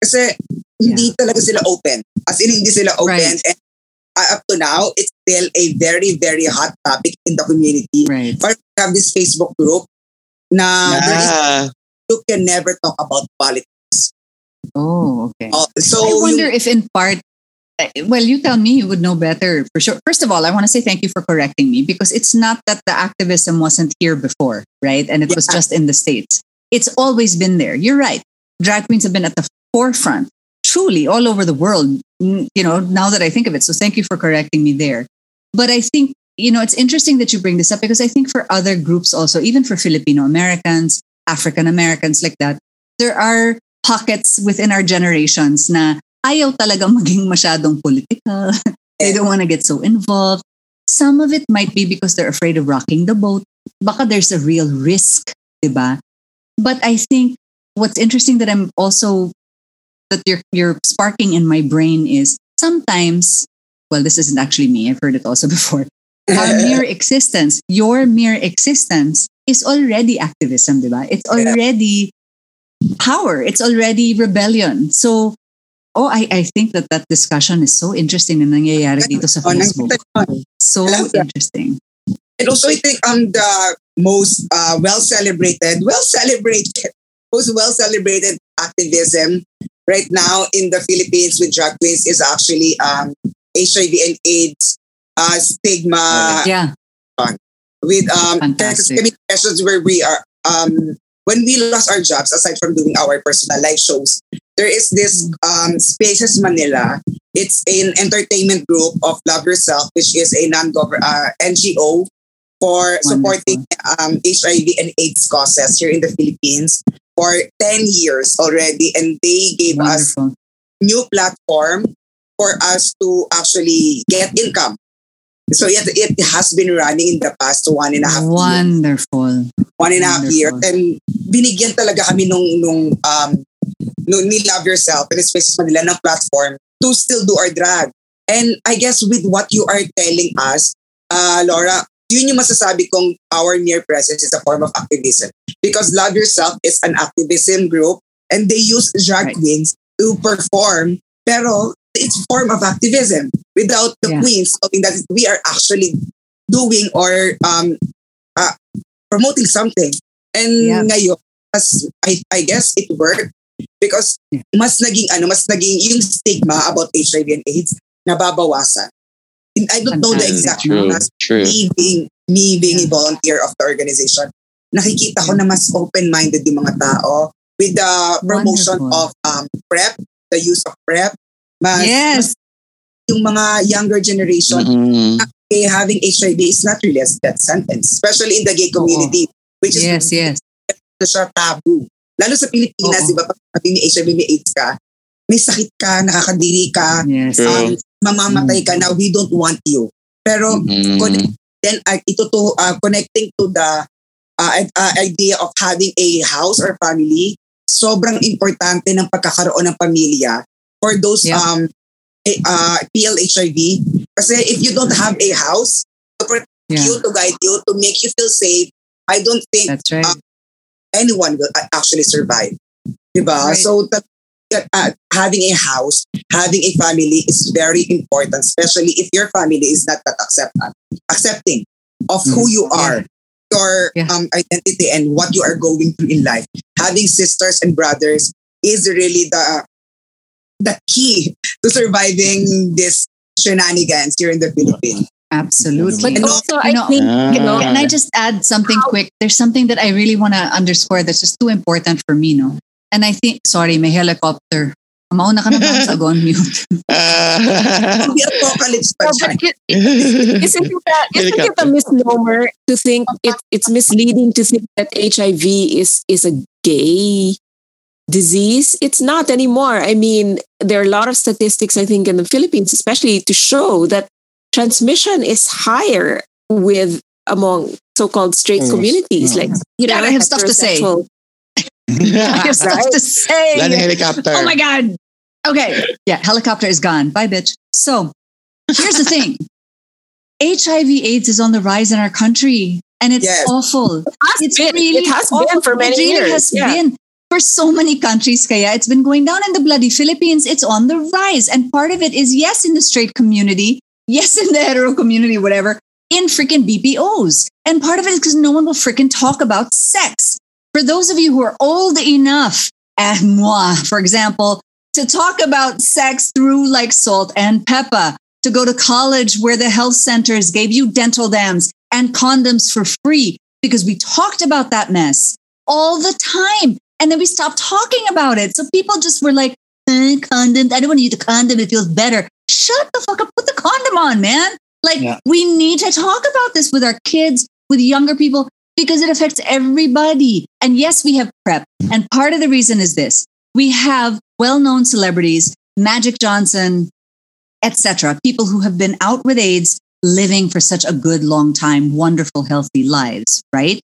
kasi hindi talaga sila open as in hindi sila open Right. and up to now it's still a very very hot topic in the community Right. Parang we have this Facebook group Now, Yeah. you can never talk about politics. Oh, okay. Oh, So I wonder you- if in part, uh, well, you tell me you would know better for sure. First of all, I want to say thank you for correcting me because it's not that the activism wasn't here before, right? And it was just in the States. It's always been there. You're right. Drag queens have been at the forefront, truly all over the world, you know, now that I think of it. So thank you for correcting me there. But I think, you know, it's interesting that you bring this up because I think for other groups also, even for Filipino Americans, African Americans like that, there are pockets within our generations na ayaw talaga maging masyadong political. they don't want to get so involved. Some of it might be because they're afraid of rocking the boat. Baka there's a real risk, diba? But I think what's interesting that I'm also that you're you're sparking in my brain is sometimes, well, this isn't actually me. I've heard it also before. Our mere existence, your mere existence is already activism, diba? It's already power. It's already rebellion. So, oh, I, I think that that discussion is so interesting na nangyayari dito sa Oh, Facebook. So interesting. And also, I think um the most uh, well celebrated, well celebrated, most well celebrated activism right now in the Philippines with drag queens is actually um HIV and AIDS uh, stigma. Yeah. with um Fantastic. Texas sessions where we are um when we lost our jobs aside from doing our personal live shows there is this um spaces manila. It's an entertainment group of love yourself which is a non-government uh, ngo for supporting um hiv and aids causes here in the philippines for 10 years already and they gave us Wonderful. new platform for us to actually get income. So it, it has been running in the past one and a half years. Wonderful. One and a half years. And binigyan talaga kami nung, nung, um, nung ni Love Yourself and Spaces Manila ng platform to still do our drag. And I guess with what you are telling us, uh, Laura, yun yung masasabi kong our mere presence is a form of activism. Because Love Yourself is an activism group and they use drag Right. queens to perform. Pero it's form of activism without the Yeah. queens knowing that we are actually doing or um, uh, promoting something. And Yeah. ngayon, as I, I guess it worked Because mas naging ano, mas naging yung stigma about HIV and AIDS nababawasan. I don't know the exact True, numbers. true. Me being, me being a volunteer of the organization, nakikita ko na mas open-minded yung mga tao with the promotion Wonderful. of um, PrEP, the use of PrEP. Mas, Yes. yung mga younger generation, Mm-mm. eh, having HIV is not really a death sentence, especially in the gay community, which is Yes, yes. siya taboo. Lalo sa Pilipinas, Oo. di ba, pag sabi may HIV, may AIDS ka, may sakit ka, nakakadiri ka, Yes. Um, mamamatay ka na, we don't want you. Pero Mm-mm. connect, then uh, ito to, uh, connecting to the uh, uh, idea of having a house or family, sobrang importante ng pagkakaroon ng pamilya for those Yeah. um eh, uh, PLHIV. Kasi if you don't have a house to protect Yeah. you, to guide you, to make you feel safe, I don't think That's right. uh, anyone will actually survive. Diba? Right. So having a house, having a family is very important, especially if your family is not that acceptant, accepting of who you are, your Yeah. um, identity, and what you are going through in life. Having sisters and brothers is really the the key to surviving this shenanigans here in the Philippines. Absolutely. But You know- also, I know- think, you know, Ah. Can I just add something quick? There's something that I really want to underscore that's just too important for me, no? And I think, sorry, may helicopter. Mauna ka na ba sa on mute? Ah. The apocalypse pa No, but it- isn't it a, isn't it a misnomer to think it, it's misleading to think that HIV is is a gay disease? It's not anymore. I mean, there are a lot of statistics I think in the Philippines, especially to show that transmission is higher with among so-called straight Yes. communities, Yeah. like you know, I have stuff to say. I have stuff to say. Helicopter. Oh my God. Okay. Yeah, helicopter is gone. Bye, bitch. So here's the thing HIV AIDS is on the rise in our country, and it's Yes. awful. has It's been- really it has awful. been for many it really years. has yeah. been for so many countries. Kaya it's been going down in the bloody Philippines. It's on the rise, and part of it is yes in the straight community, yes in the hetero community, whatever, in freaking BPOs, and part of it is because no one will freaking talk about sex. For those of you who are old enough, and moi, for example, to talk about sex through like salt and pepper, to go to college where the health centers gave you dental dams and condoms for free because we talked about that mess all the time. And then we stopped talking about it. So people just were like, eh, condom, I don't want to use a condom. It feels better. Shut the fuck up. Put the condom on, man. Like, Yeah. we need to talk about this with our kids, with younger people, because it affects everybody. And yes, we have PrEP. And part of the reason is this we have well known celebrities, Magic Johnson, etc., people who have been out with AIDS living for such a good long time, wonderful, healthy lives, right?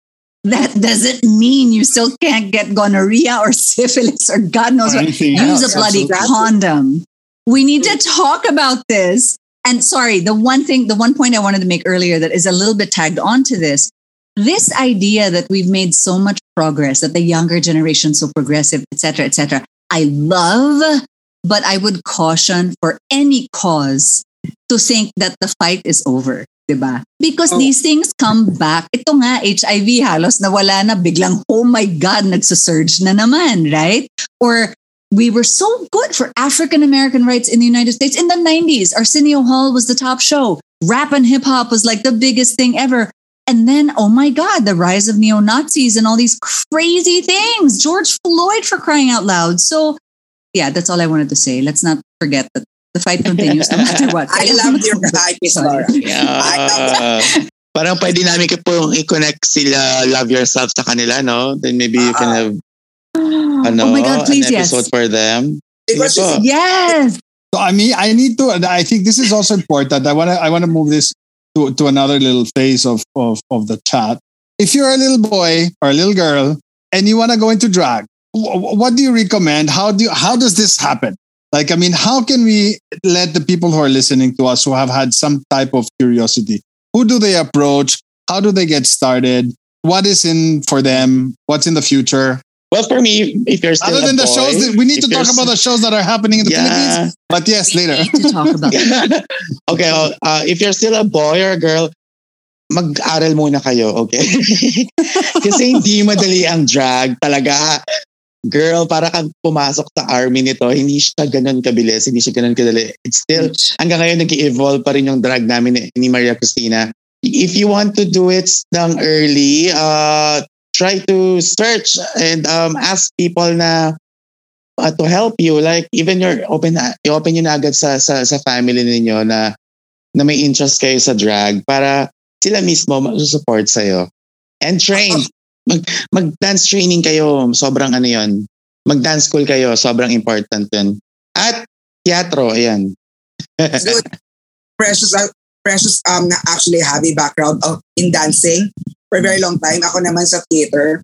That doesn't mean you still can't get gonorrhea or syphilis or God knows Or what. Use else, a bloody absolutely. condom. We need to talk about this. And sorry, the one thing, the one point I wanted to make earlier that is a little bit tagged onto this this idea that we've made so much progress, that the younger generation so progressive, et cetera, et cetera, I love, but I would caution for any cause to think that the fight is over. Diba? Because Oh. these things come back. Ito nga, HIV halos nawala na biglang, oh my God, nagsasurge na naman, right? Or we were so good for African American rights in the United States in the 90s. Arsenio Hall was the top show. Rap and hip hop was like the biggest thing ever. And then, oh my God, the rise of neo Nazis and all these crazy things. George Floyd for crying out loud. So, yeah, that's all I wanted to say. Let's not forget that the fight continues no matter what. I love your hype, Miss Laura. Yeah. Parang pwede namin ka po i-connect sila Love Yourself sa kanila, no? Then maybe you can Ah. have ano, Oh my God, please, an yes. episode for them. Because Yes. So I mean, I need to. I think this is also important. I want to. I want to move this to, to another little phase of, of of the chat. If you're a little boy or a little girl and you want to go into drag, what do you recommend? How do you, how does this happen? Like, I mean, how can we let the people who are listening to us who have had some type of curiosity? Who do they approach? How do they get started? What is in for them? What's in the future? Well, for me, if you're still Other a than the boy, shows, that we need to talk about the shows that are happening in the Yeah. Philippines. But yes, later. We need to talk about okay, oh, uh, if you're still a boy or a girl, mag-aral muna kayo, okay? Kasi hindi madali ang drag talaga. girl, para kang pumasok sa army nito, hindi siya ganun kabilis, hindi siya ganun kadali. It's still, hanggang ngayon nag-evolve pa rin yung drag namin ni, ni Maria Cristina. If you want to do it ng early, uh, try to search and um, ask people na uh, to help you. Like even your open, i-open nyo na agad sa, sa, sa family ninyo na na may interest kayo sa drag para sila mismo mag-support sa'yo. And train. Mag, mag-dance training kayo. Sobrang ano yon Mag-dance school kayo. Sobrang important yun. At teatro, ayan. Good. Precious, uh, Precious um, actually have a background of, in dancing for a very long time. Ako naman sa theater.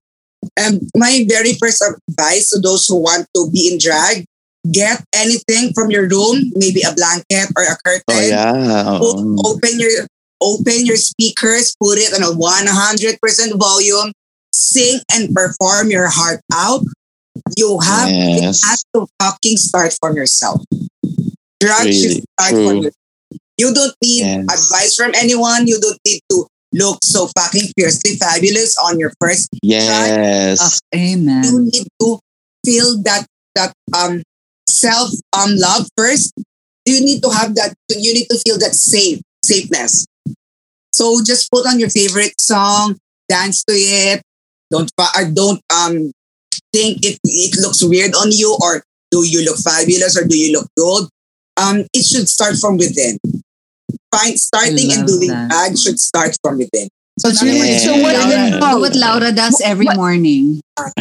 And my very first advice to those who want to be in drag, get anything from your room, maybe a blanket or a curtain. Oh, yeah. O- open your open your speakers, put it on a 100% volume, sing and perform your heart out. You have Yes. has to fucking start from yourself. Drag Really should start true. from yourself. You don't need Yes. advice from anyone. You don't need to look so fucking fiercely fabulous on your first. Yes. Ah, amen. You need to feel that that um self um love first. You need to have that. You need to feel that safe safeness. So just put on your favorite song, dance to it. Don't uh, don't um think it it looks weird on you or do you look fabulous or do you look good. Um, it should start from within. Find starting and doing that. drag should start from within. So, it's really Yeah. so what, Yeah. Laura, what Laura does every What- morning. Oh,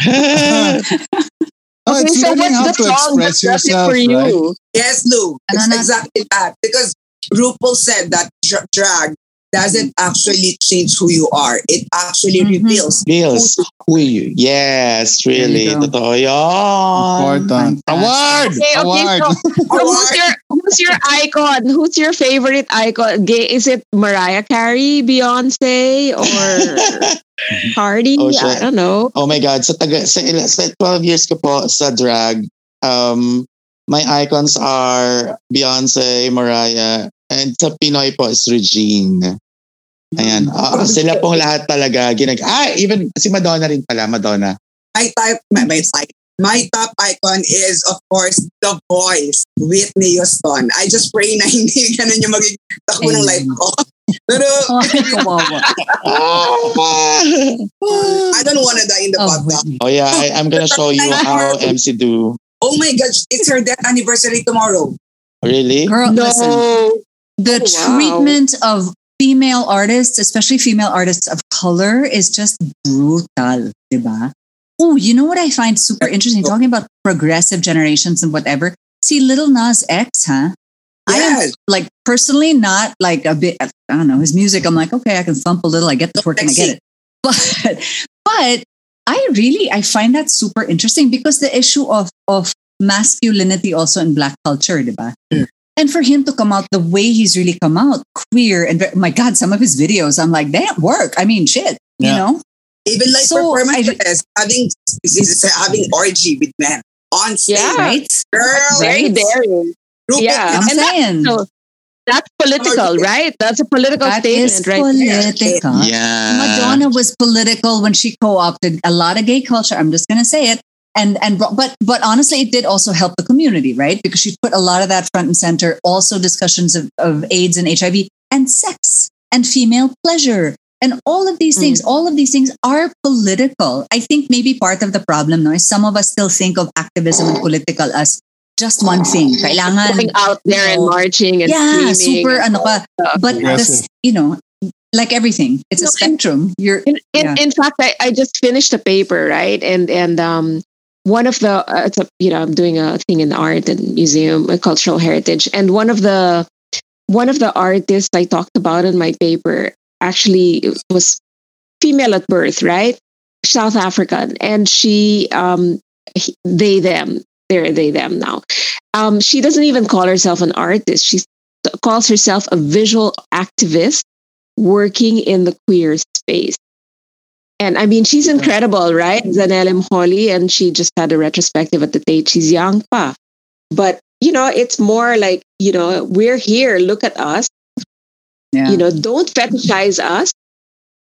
okay, it's so learning how what's the to song that express does it yourself, for you? right? Yes, Lou. It's exactly that. Because RuPaul said that drag doesn't actually change who you are. It actually Mhm. reveals Feels who you. Yes, really. There you go. Totoo yun. Important. Award! Okay, okay, Award! so, so who's your who's your icon? Who's your favorite icon? Gay is it Mariah Carey, Beyonce, or Cardi? Oh, shit. I don't know. Oh my God. Sa, taga, sa, ila- sa 12 years ko po sa drag, um, my icons are Beyonce, Mariah, and sa Pinoy po is Regine. Ayan. Ah, sila pong lahat talaga. Ginag ah, even si Madonna rin pala. Madonna. my type my, my type. My top icon is of course The Voice, Whitney Houston. I just pray na hindi ganun yung magiging takbo ng life ko. Pero Oh. I don't want to die in the Oh, podcast. Whitney. oh yeah, I, I'm gonna show you how MC do. Oh my gosh, it's her death anniversary tomorrow. Really? Girl, listen. The Oh, wow. treatment of female artists, especially female artists of color, is just brutal, diba? Oh, you know what I find super interesting? Talking about progressive generations and whatever. See, Lil Nas X, huh? I am Yes. like personally not like a bit. I don't know his music. I'm like, okay, I can thump a little. I get the twerk and I get it. But, but I really I find that super interesting because the issue of of masculinity also in black culture, diba? Mm. And for him to come out the way he's really come out, queer, and my God, some of his videos, I'm like, damn, work. I mean, shit, you know? Even like So, performances, having uh, having orgy with men on stage. Yeah. Right? Girl, Very Right. daring. RuPaul Yeah. I'm And that- saying. so- That's political, right? That's a political that is statement, right? there. political. Yeah. Madonna was political when she co-opted a lot of gay culture. I'm just gonna say it. And and but but honestly, it did also help the community, right? Because she put a lot of that front and center. Also, discussions of, of AIDS and HIV and sex and female pleasure and all of these things. All of these things are political. I think maybe part of the problem, no, is some of us still think of activism and political as just one thing. Kailangan Going out there and marching and yeah, screaming. super and ano ka. But this, you know, like everything, it's a No, and- spectrum. You're In, in, Yeah. in fact, I, I just finished a paper, right? And and um, one of the uh, it's a, you know I'm doing a thing in art and museum uh, cultural heritage, and one of the one of the artists I talked about in my paper actually was female at birth, right? South African, and she um he- they them they're they them now. Um, she doesn't even call herself an artist. She calls herself a visual activist working in the queer space. And I mean, she's incredible, right? Zanele Muholi, and she just had a retrospective at the Tate. She's young, pa. But, you know, it's more like, you know, we're here, look at us. yeah. You know, don't fetishize us.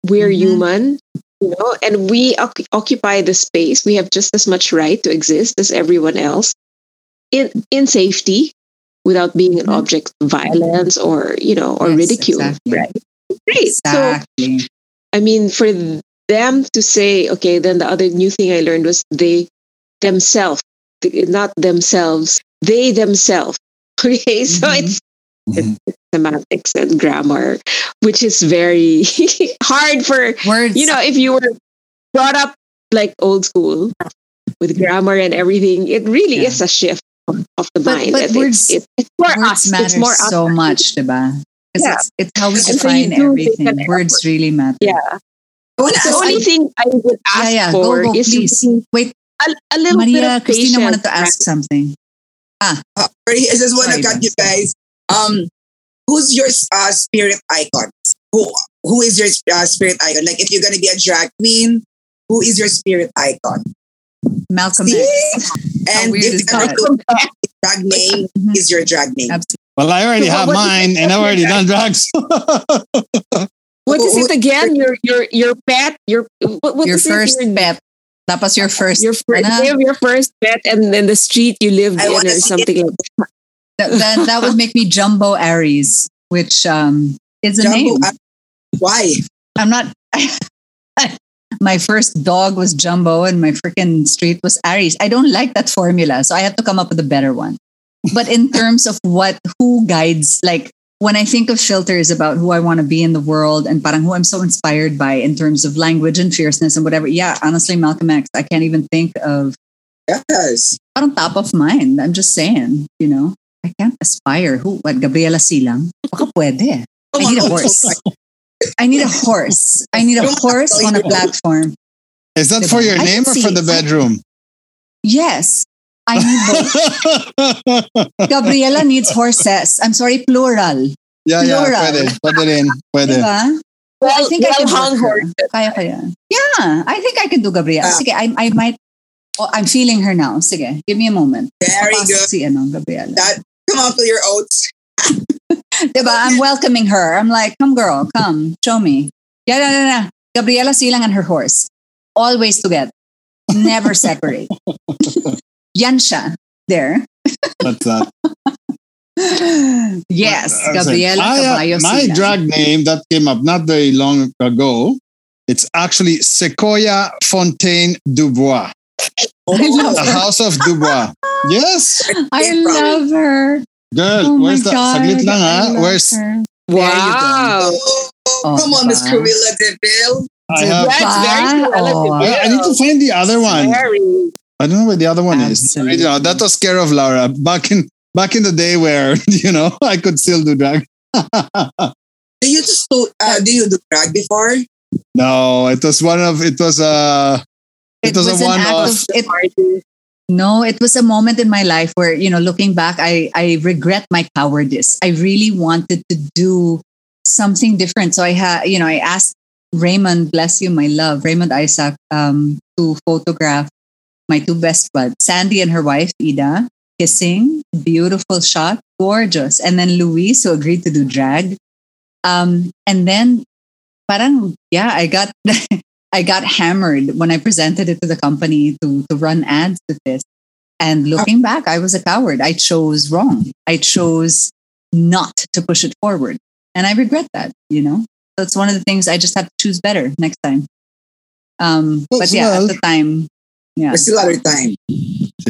We're Mhm. human. you know, and we oc- occupy the space. We have just as much right to exist as everyone else in in safety without being an Mhm. object of violence or you know or Yes, ridicule. exactly. Right. Great. So I mean, for them to say, okay, then the other new thing I learned was they themselves, not themselves, they themselves. Okay, so Mhm. it's Mhm. semantics and grammar, which is very hard for Words. you know if you were brought up like old school with grammar and everything. It really Yeah. is a shift of the But- mind. but words- it's, it's, it's more us. matter It's more us. so much, diba? Because Yeah. it's, it's how we And so define everything. Words effort. really matter. Yeah. I want to The only you, thing I would ask yeah, yeah. for Go, go, is please. really Wait, a, a little bit Maria of Cristina patience. wanted to ask something. uh, sorry, I just want Sorry, to cut you guys. Um, who's your uh, spirit icon? Who who is your uh, spirit icon? Like, if you're gonna be a drag queen, who is your spirit icon? Malcolm See? X. And if is ever drag name Mhm. is your drag name. Absolutely. Well, I already So have what- what mine, and I've already done drugs. What is it again? Your your your pet. Your what, what Your first Your, pet. was your first. your first Ano? your first pet, and then the street you lived I in, or something. like that. that, that, that would make me Jumbo Aries, which um, is a Jumbo, name. why? I'm not. my first dog was Jumbo and my freaking street was Aries. I don't like that formula, so I have to come up with a better one. But in terms of what, who guides, like when I think of filters about who I want to be in the world and parang who I'm so inspired by in terms of language and fierceness and whatever, yeah, honestly, Malcolm X, I can't even think of Yes. parang top of mind. I'm just saying, you know, I can't aspire. Who? What? Gabriela Silang? Baka pwede. I need a horse. I need a horse. I need a horse on a platform. Is that for your name or for the bedroom? Yes. I need both. Gabriela needs horses. I'm sorry, plural. yeah, yeah, Plural. pwede. Pwede rin. Pwede. Diba? Well, I think I can hung work her. Kaya kaya. Yeah, I think I can do Gabriela. Ah. Sige, I, I might. Oh, I'm feeling her now. Sige, give me a moment. Very Papasok good. Si ano, Gabriela. That come out to your oats. Diba? I'm welcoming her. I'm like, come girl, come, show me. Yeah, yeah, yeah, yeah. Gabriela Silang and her horse. Always together. Never separate. Yan siya. There. What's that? yes, Uh, Gabriela I, uh, Caballo my Silang. drag name that came up not very long ago. It's actually Sequoia Fontaine Dubois, I love the her. House of Dubois. Yes, I love her. girl. Oh where's the? God. Saglit lang I ha. Where's? her. Wow. Oh, Oh, come on. Miss Cruella Deville. I have. That's very Oh. I, I need to find the other one. Very. I don't know where the other one is. You know, that was Care of Laura back in back in the day where you know I could still do drag. Do you just do, uh, do you do drag before? no, it was one of it was uh it, was, a one off. of- it- No, it was a moment in my life where, you know, looking back, I, I regret my cowardice. I really wanted to do something different. So I had, you know, I asked Raymond, bless you, my love, Raymond Isaac, um, to photograph my two best buds, Sandy and her wife, Ida, kissing, beautiful shot, gorgeous. And then Luis, who agreed to do drag. Um, and then parang, yeah, I got I got hammered when I presented it to the company to, to run ads with this. And looking back, I was a coward. I chose wrong. I chose not to push it forward. And I regret that, you know? That's one of the things I just have to choose better next time. Um, but yeah, well- at the time, yeah, There's still other time.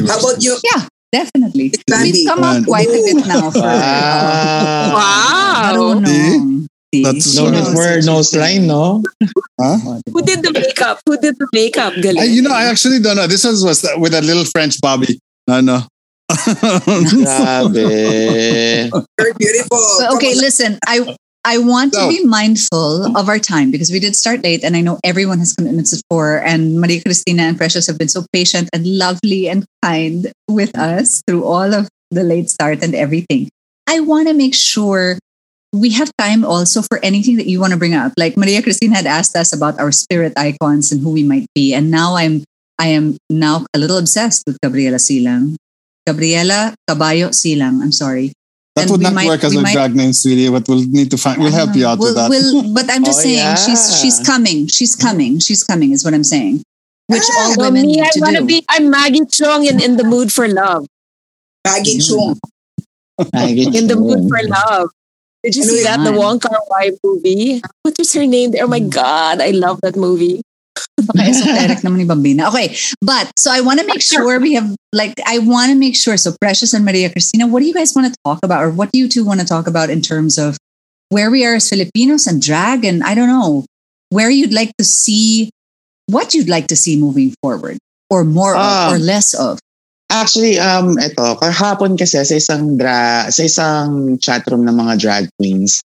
How about you? Yeah. Definitely. Sandy? We've come up quite a bit now for Wow. I don't Wow. know. See? That's No what need I for nose line, no? Huh? Who did the makeup? Who did the makeup? Galing. I, you know, I actually don't know. This was, was with a little French Bobby. I know. Grabe. You're beautiful. But okay, Come on. listen, I I want to be mindful of our time because we did start late and I know everyone has commitments at four and Maria Cristina and Precious have been so patient and lovely and kind with us through all of the late start and everything. I want to make sure we have time also for anything that you want to bring up. Like Maria Cristina had asked us about our spirit icons and who we might be. And now I'm I am now a little obsessed with Gabriela Silang. Gabriela Caballo Silang, I'm sorry That And would not might- work as a might- drag name, sweetie, but we'll need to find, we'll help you out ah, We'll- with that. we'll- but I'm just Oh, saying, she's yeah. she's coming. She's coming. She's coming. Is what I'm saying. Which Ah, all Well, women me, need I to want to do. be, I'm Maggie Cheung in In the Mood for Love. Maggie Ayun. Cheung. In the Mood for Love. Did you see that? The yan? Wong Kar Wai movie? What was her name? there? Oh my mm. God, I love that movie. Esoteric naman ni Bambina. Okay, but so I want to make sure we have like I want to make sure. So Precious and Maria Cristina, what do you guys want to talk about, or what do you two want to talk about in terms of where we are as Filipinos and drag, and I don't know where you'd like to see what you'd like to see moving forward, or more Ah. of, or less of. Actually, um, ito, kahapon kasi sa isang dra sa isang chatroom ng mga drag queens,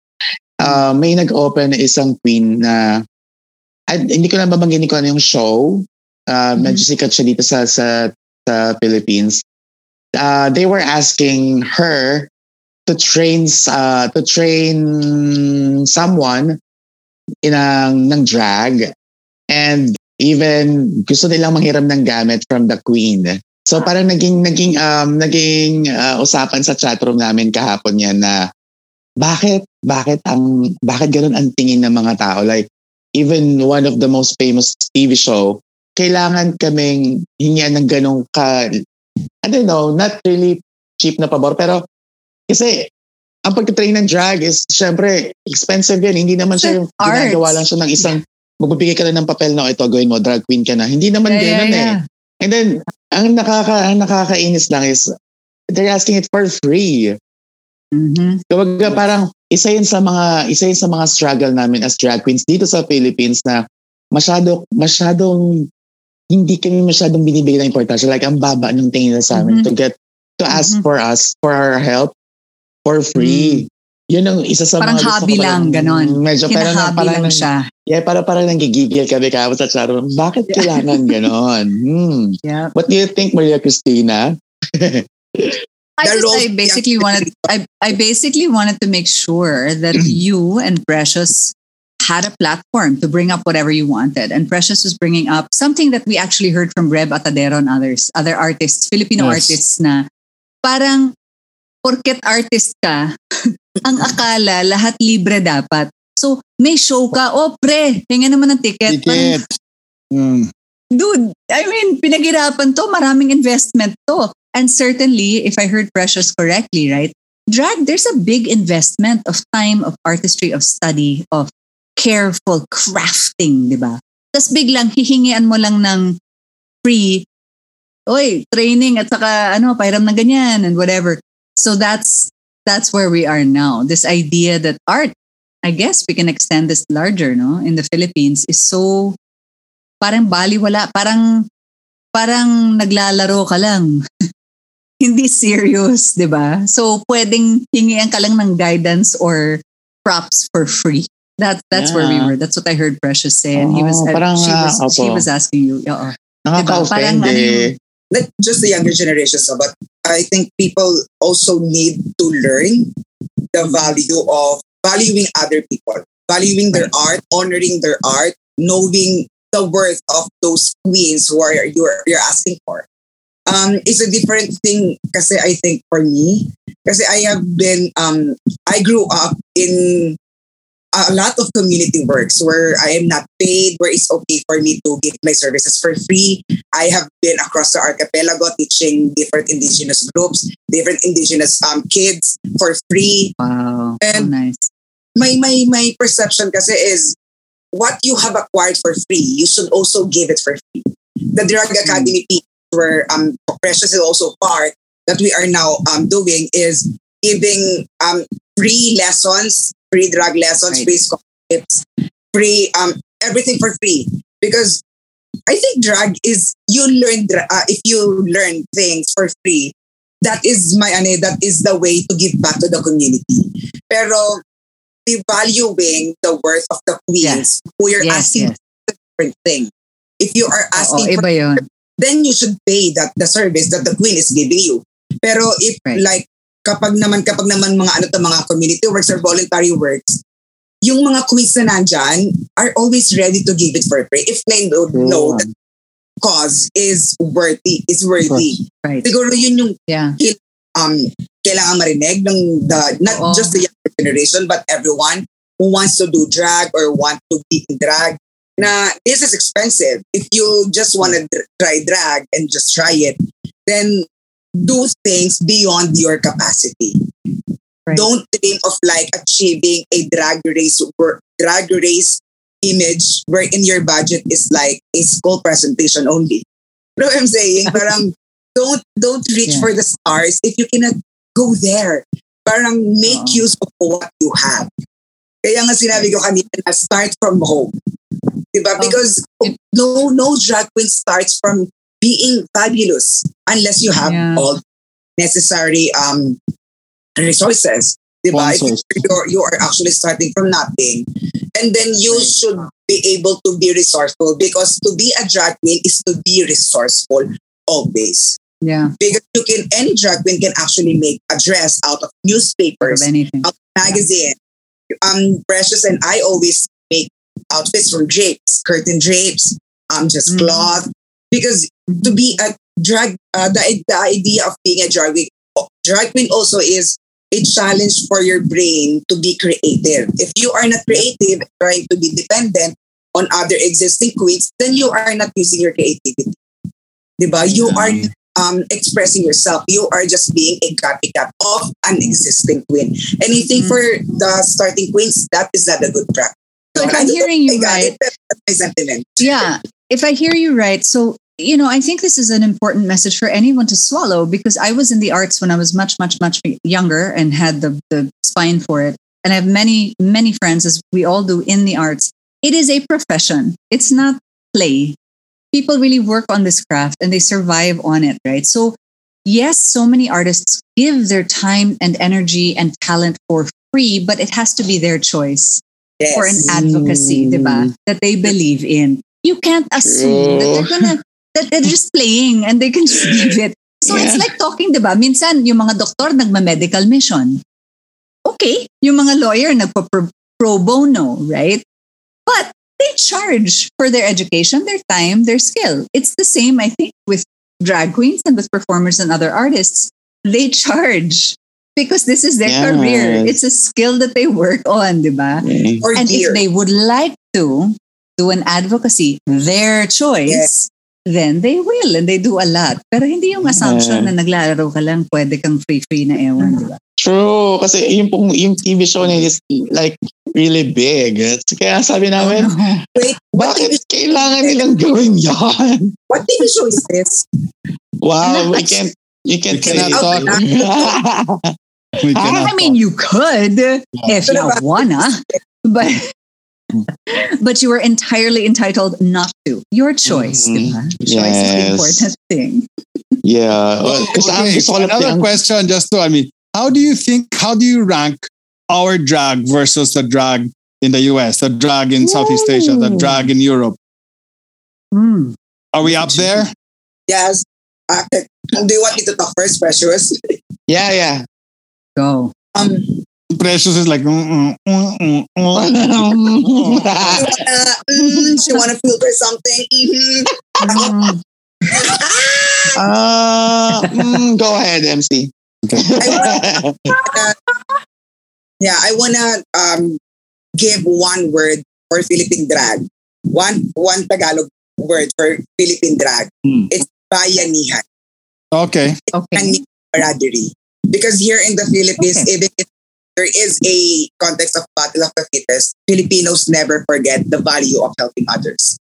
uh, may nag-open na isang queen na ay, hindi ko na babanggit ko ano yung show. Uh, Mhm. Medyo sikat siya dito sa, sa, sa Philippines. Uh, they were asking her to train uh, to train someone in ang ng drag and even gusto nilang manghiram ng gamit from the queen. So parang naging naging um naging uh, usapan sa chatroom namin kahapon yan na bakit bakit ang bakit ganoon ang tingin ng mga tao like even one of the most famous TV show kailangan kaming hingian ng ganong ka I don't know not really cheap na pabor pero kasi ang pagtitrain ng drag is syempre expensive yan hindi naman siya yung Arts. ginagawa lang siya ng isang magbibigay ka lang ng papel na ito gawin mo drag queen ka na hindi naman ganun eh And then, ang nakaka ang nakakainis lang is they're asking it for free. Mhm. Kumbaga parang isa yun sa mga isa yun sa mga struggle namin as drag queens dito sa Philippines na masyado masyadong hindi kami masyadong binibigyan ng importansya. Like, ang baba ng tingin sa amin Mhm. to get, to ask Mhm. for us, for our help, for free. Yun ang isa sa Parang mga hobby lang, ganon. Medyo parang, Kinahabi parang, lang siya. Yeah, para parang nanggigigil kami kahapon sa chat room. Bakit kailangan ganon? Hmm. Yeah. What do you think, Maria Cristina? I just I basically wanted I, I basically wanted to make sure that you and Precious had a platform to bring up whatever you wanted. And Precious was bringing up something that we actually heard from Reb Atadero and others, other artists, Filipino Yes. artists na parang porket artist ka, ang akala lahat libre dapat. So, may show ka, oh pre, hinga naman ng ticket. Parang, Ticket. Mm. dude, I mean, pinaghirapan to, maraming investment to. And certainly, if I heard Precious correctly, right? Drag, there's a big investment of time, of artistry, of study, of careful crafting, di ba? Tapos biglang hihingian mo lang ng free, oy, training at saka ano, pairam na ganyan and whatever. So that's that's where we are now. This idea that art, I guess we can extend this larger, no? In the Philippines is so parang baliwala, parang parang naglalaro ka lang. Hindi serious, 'di ba? So pwedeng hingian ka lang ng guidance or props for free. That that's where we were. That's what I heard Precious say and he was uh, parang, she was ah, she was asking you. Oo. Nakaka-offend Parang ano eh. Not just the younger generation, so, but I think people also need to learn the value of valuing other people, valuing their art, honoring their art, knowing the worth of those queens who are you're you're asking for. Um, it's a different thing kasi I think for me, kasi I have been um I grew up in a lot of community works where I am not paid, where it's okay for me to give my services for free. I have been across the archipelago teaching different indigenous groups, different indigenous um, kids for free. Wow. So And- nice. My, my, my perception kasi is what you have acquired for free, you should also give it for free. The Drag Academy PH where um, Precious is also part that we are now um, doing is giving um, free lessons, free drag lessons, Right. free scholarships, free um, everything for free. Because I think drag is you learn uh, if you learn things for free. That is my ano, that is the way to give back to the community. Pero devaluing the worth of the queens who you're Yes, asking yes. for a different thing. If you are Oo, asking for iba yun. Then you should pay that the service that the queen is giving you. Pero if Right. like kapag naman kapag naman mga ano to mga community works or voluntary works, yung mga queens na nandyan are always ready to give it for free if they know, know that cause is worthy, is worthy. Right. Siguro yun yung Yeah. um kailangan marinig ng the not Oo. just the younger generation but everyone who wants to do drag or want to be in drag na this is expensive if you just want to try drag and just try it then do things beyond your capacity Right. don't dream of like achieving a drag race or drag race image wherein your budget is like a school presentation only. You know what I'm saying? Parang don't don't reach Yeah. for the stars if you cannot go there. Parang make Oo. use of what you have. Kaya nga sinabi ko kanina start from home. Diba? Oh. Because no no drag queen starts from being fabulous unless you have Yeah. all necessary um resources. Diba? If Sponsors. you're, you are actually starting from nothing. And then you Right. should be able to be resourceful because to be a drag queen is to be resourceful always. Yeah. Because you can any drag queen can actually make a dress out of Of newspapers, anything. out of magazine. Um Precious and I always make outfits from drapes, curtain drapes, um just Mhm. cloth. Because to be a drag uh, the, the idea of being a drag queen drag queen also is a challenge for your brain to be creative. If you are not creative, trying to be dependent on other existing queens, then you are not using your creativity. Diba? You are um, expressing yourself. You are just being a copycat of an existing queen. Anything Mm. for the starting queens, that is not a good practice. So if I I'm hearing you if I got right, it, but That's my sentiment. yeah. If i hear you right so you know i think this is an important message for anyone to swallow because i was in the arts when i was much much much younger and had the, the spine for it. And i have many many friends as we all do in the arts. It is a profession. It's not play. People really work on this craft and they survive on it right? So yes so many artists give their time and energy and talent for free but it has to be their choice Yes. for an advocacy, diba? Mm. That they believe in. You can't assume that they're gonna that they're just playing and they can just give it. So it's like talking, diba? Minsan, yung mga doktor nagma-medical mission. Okay, yung mga lawyer nagpa-pro pro bono, right? But they charge for their education, their time, their skill. It's the same, I think, with drag queens and with performers and other artists. They charge because this is their Yes. career. It's a skill that they work on, diba? Mm. Or And if they would like to do an advocacy, their choice, then they will and they do a lot. Pero hindi yung assumption na naglalaro ka lang, pwede kang free-free na ewan, di ba? True. Kasi yung, pong, yung TV show nila is like really big. Kaya sabi namin, Oh, no. Wait, what TV, bakit kailangan nilang gawin yan? what TV show is this? Wow, we can't, you can't We cannot say- We cannot I mean, you could if you wanna, but but you are entirely entitled not to. Your choice, Mhm. di ba? Choice is the important thing. yeah. Well, Okay, gusto ko lang another pinang- question just to, I mean, how do you think, how do you rank our drag versus the drag in the US, the drag in Southeast Asia, the Ooh. drag in Europe? Hmm. Are we up there? Yes. Uh, do you want me to talk first, Precious? Yeah, yeah. Go. Um, Precious is like, mm, mm, mm, uh, she want to filter something. Mhm. Mm. Ah, mm, go ahead, MC. Yeah, I wanna um give one word for Philippine drag. One one Tagalog word for Philippine drag. Hmm. It's bayanihan Okay. Okay. and camaraderie. Because here in the Philippines, Okay. even if there is a context of battle of the fittest, Filipinos never forget the value of helping others.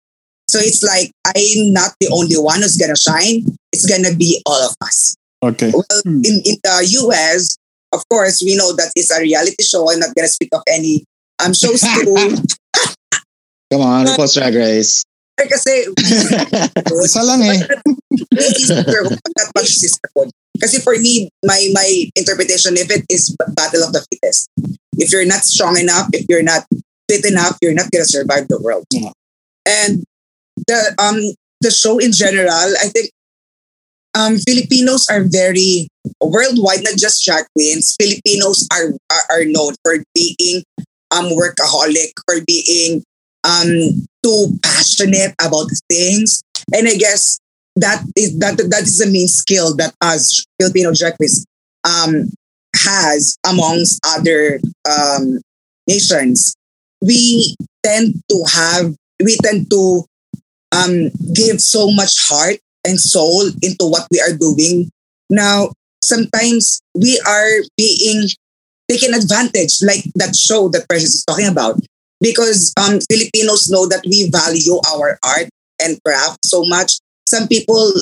So it's like I'm not the only one who's gonna shine. It's gonna be all of us. Okay. Well, Hmm. in, in the US, of course, we know that it's a reality show. I'm not gonna speak of any um shows too. Come on, RuPaul's Drag Race. Kasi Isa lang eh. sisterhood, not much sisterhood. Kasi for me, my my interpretation of it is battle of the fittest. If you're not strong enough, if you're not fit enough, you're not gonna survive the world. Yeah. And the um the show in general, I think um Filipinos are very worldwide, not just drag queens. Filipinos are are, are known for being um workaholic, for being um too passionate about things. And I guess that is that that is the main skill that us Filipino drag queens um, has amongst other um, nations, we tend to have, we tend to um, give so much heart and soul into what we are doing. Now, sometimes we are being taken advantage, like that show that Precious is talking about, because um, Filipinos know that we value our art and craft so much. Some people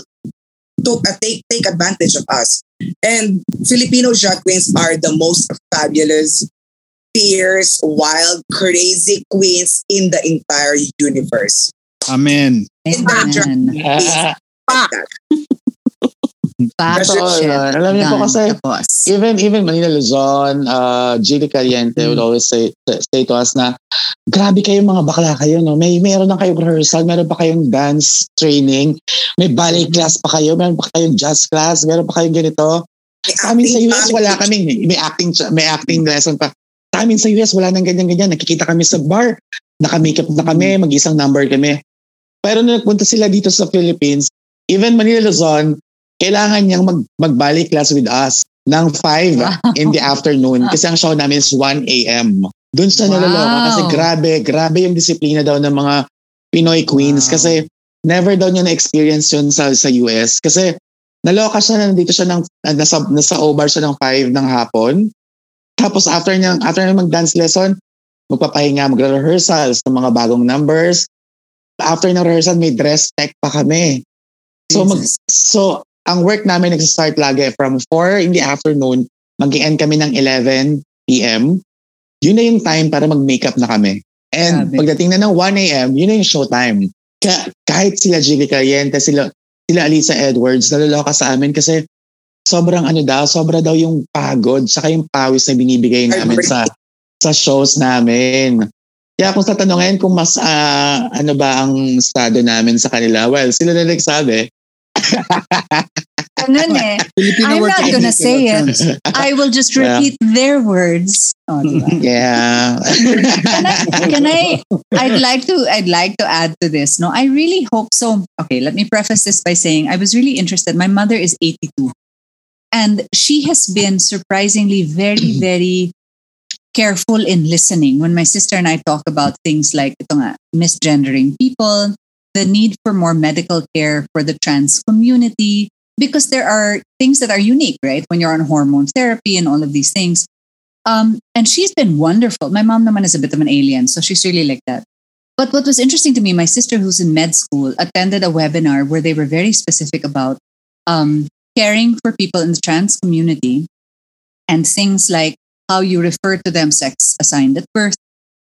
took uh, take take advantage of us, and Filipino drag queens are the most fabulous, fierce, wild, crazy queens in the entire universe. Amen. In Amen. Totoo yun. Alam niyo po kasi, Tapos. even even Manila Luzon, uh, Gilly Caliente would always say say to us na grabe kayo mga bakla kayo no. May meron na kayong rehearsal, meron pa kayong dance training, may ballet class pa kayo, meron pa kayong jazz class, meron pa kayong ganito. Sa amin sa US wala kaming may acting may acting lesson pa. Sa amin sa US wala nang ganyan-ganyan. Nakikita kami sa bar, naka-makeup na kami, mag-isang number kami. Pero nung nagpunta sila dito sa Philippines, even Manila Luzon, kailangan niyang mag, mag-ballet class with us ng 5 in the afternoon kasi ang show namin is 1 a.m. Doon sa Wow. naloloka kasi grabe, grabe yung disiplina daw ng mga Pinoy queens Wow. kasi never daw niya na-experience yun sa, sa US kasi naloka siya na nandito siya ng, ah, nasa, nasa O-bar siya ng 5 ng hapon. Tapos after niya, after niya mag-dance lesson, magpapahinga, magre-rehearsals ng mga bagong numbers. After ng rehearsal, may dress tech pa kami. So, mag, so ang work namin nagsa-start lagi from 4 in the afternoon, mag-end kami ng 11 p.m. Yun na yung time para mag-makeup na kami. And Grabe. pagdating na ng 1 a.m., yun na yung showtime. Kaya kahit sila Jiggy Caliente, sila, sila Alisa Edwards, naloloka sa amin kasi sobrang ano daw, sobra daw yung pagod, saka yung pawis na binibigay namin sa sa shows namin. Kaya kung sa tanongin kung mas ah, ano ba ang estado namin sa kanila, well, sila na nagsabi, Eh. Filipino I'm not gonna say it. I will just Yeah. repeat their words. Oh, yeah. can I, can I I'd like to I'd like to add to this. No, I really hope so. Okay, let me preface this by saying I was really interested. My mother is 82. And she has been surprisingly very, very careful in listening. When my sister and I talk about things like nga, misgendering people, the need for more medical care for the trans community, because there are things that are unique, right? When you're on hormone therapy and all of these things. Um, and she's been wonderful. My mom naman is a bit of an alien, so she's really like that. But what was interesting to me, my sister who's in med school attended a webinar where they were very specific about um, caring for people in the trans community and things like how you refer to them sex assigned at birth,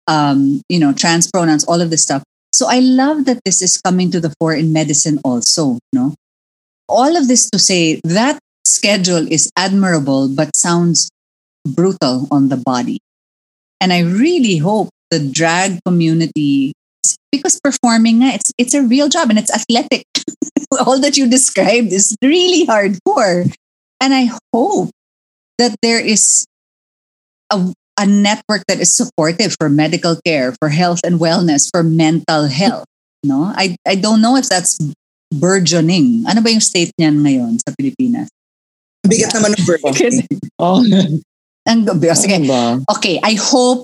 um, you know, trans pronouns, all of this stuff. So I love that this is coming to the fore in medicine also, no? All of this to say that schedule is admirable but sounds brutal on the body. And I really hope the drag community because performing nga, it's it's a real job and it's athletic. All that you described is really hardcore. And I hope that there is a, a network that is supportive for medical care, for health and wellness, for mental health. No? I, I don't know if that's burgeoning. Ano ba yung state niyan ngayon sa Pilipinas? Bigat naman ng burden. Oh, Ang gabi. Sige. ano okay, I hope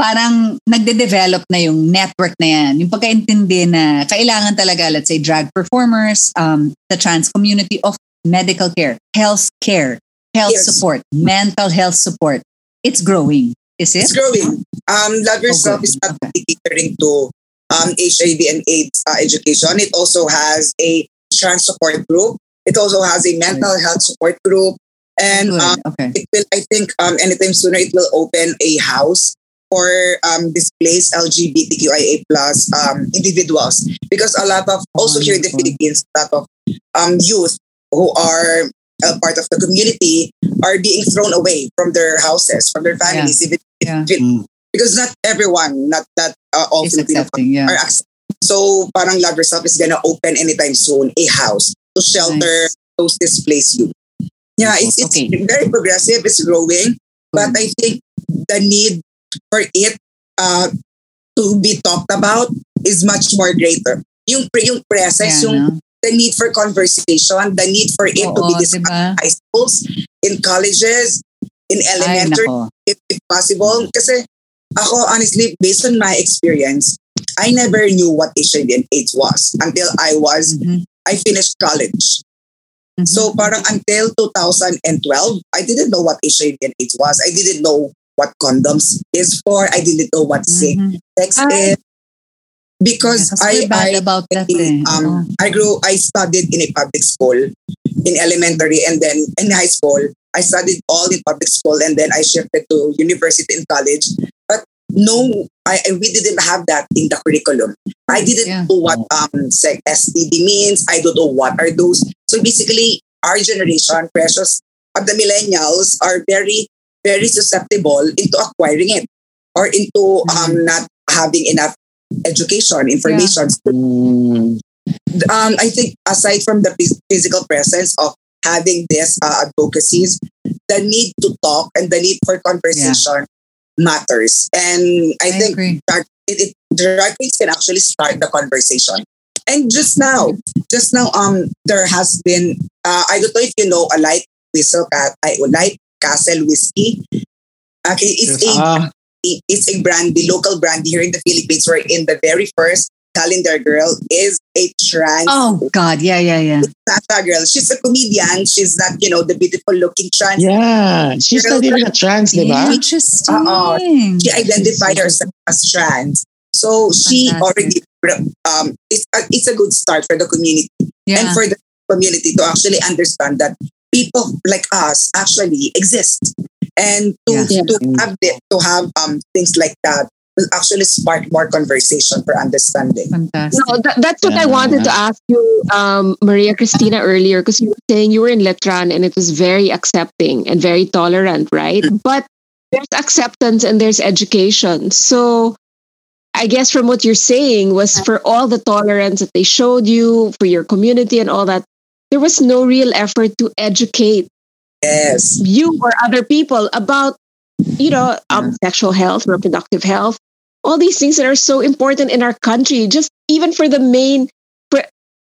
parang nagde-develop na yung network na yan. Yung pagkaintindi na kailangan talaga, let's say, drag performers, um, the trans community of medical care, health care, health Yes. support, mental health support. It's growing. Is it? It's growing. Um, Love Yourself good. is not Okay. catering to um, HIV and AIDS uh, education. It also has a trans support group. It also has a mental health support group. And um, okay. it will, I think, um, anytime sooner, it will open a house for um, displaced LGBTQIA plus um, individuals. Because a lot of, also here in the Philippines, a lot of um, youth who are a part of the community are being thrown away from their houses, from their families, even Yeah. Mm. because not everyone, not that uh, all It's Filipino accepting. Yeah. are accept- So parang Love Yourself is gonna open anytime soon a house to shelter those displaced youth. Yeah, it's, it's Okay. very progressive, it's growing, but I think the need for it uh, to be talked about is much more greater. Yung, pre- yung presence, Yeah, yung no? the need for conversation, the need for it to be discussed diba? in high schools in colleges, in elementary, if, if possible. Kasi ako, honestly, based on my experience, I never knew what HIV and AIDS was until I was, Mhm. I finished college. Mhm. So parang until 2012, I didn't know what HIV and AIDS was. I didn't know what condoms is for. I didn't know what Mhm. sex is. Because Yes, I, I about that eh. Um, I grew, I studied in a public school in elementary and then in high school. I studied all in public school and then I shifted to university and college. But no, I, we didn't have that in the curriculum. I didn't Yeah. know what um sex STD means. I don't know what are those. So basically, our generation, precious, of the millennials are very, very susceptible into acquiring it or into um not having enough education, information. Mm. Um, I think aside from the physical presence of having this uh, advocacies, the need to talk and the need for conversation matters. And I, I think agree. drag, it, it, drag queens can actually start the conversation. And just now, just now, um, there has been, uh, I don't know if you know, a light whistle, ca- I light castle whiskey. Okay, it's Yes. a Ah, it's a brand, the local brand here in the Philippines, where in the very first calendar girl is a trans Oh God, yeah, yeah, yeah. Sassa Gurl. She's a comedian. She's not, you know, the beautiful looking trans. yeah. She's not even a trans, di ba? Interesting. She identified herself as trans. So she Fantastic. already um it's a, it's a good start for the community Yeah. and for the community to actually understand that people like us actually exist and to, Yeah. to have the, to have um things like that will actually spark more conversation for understanding. Fantastic. No, that, that's what I Yeah. wanted to ask you, um, Maria Cristina, earlier, because you were saying you were in Letran and it was very accepting and very tolerant, right? But there's acceptance and there's education. So I guess from what you're saying was for all the tolerance that they showed you, for your community and all that, there was no real effort to educate Yes. you or other people about you know um, sexual health reproductive health all these things that are so important in our country just even for the main for,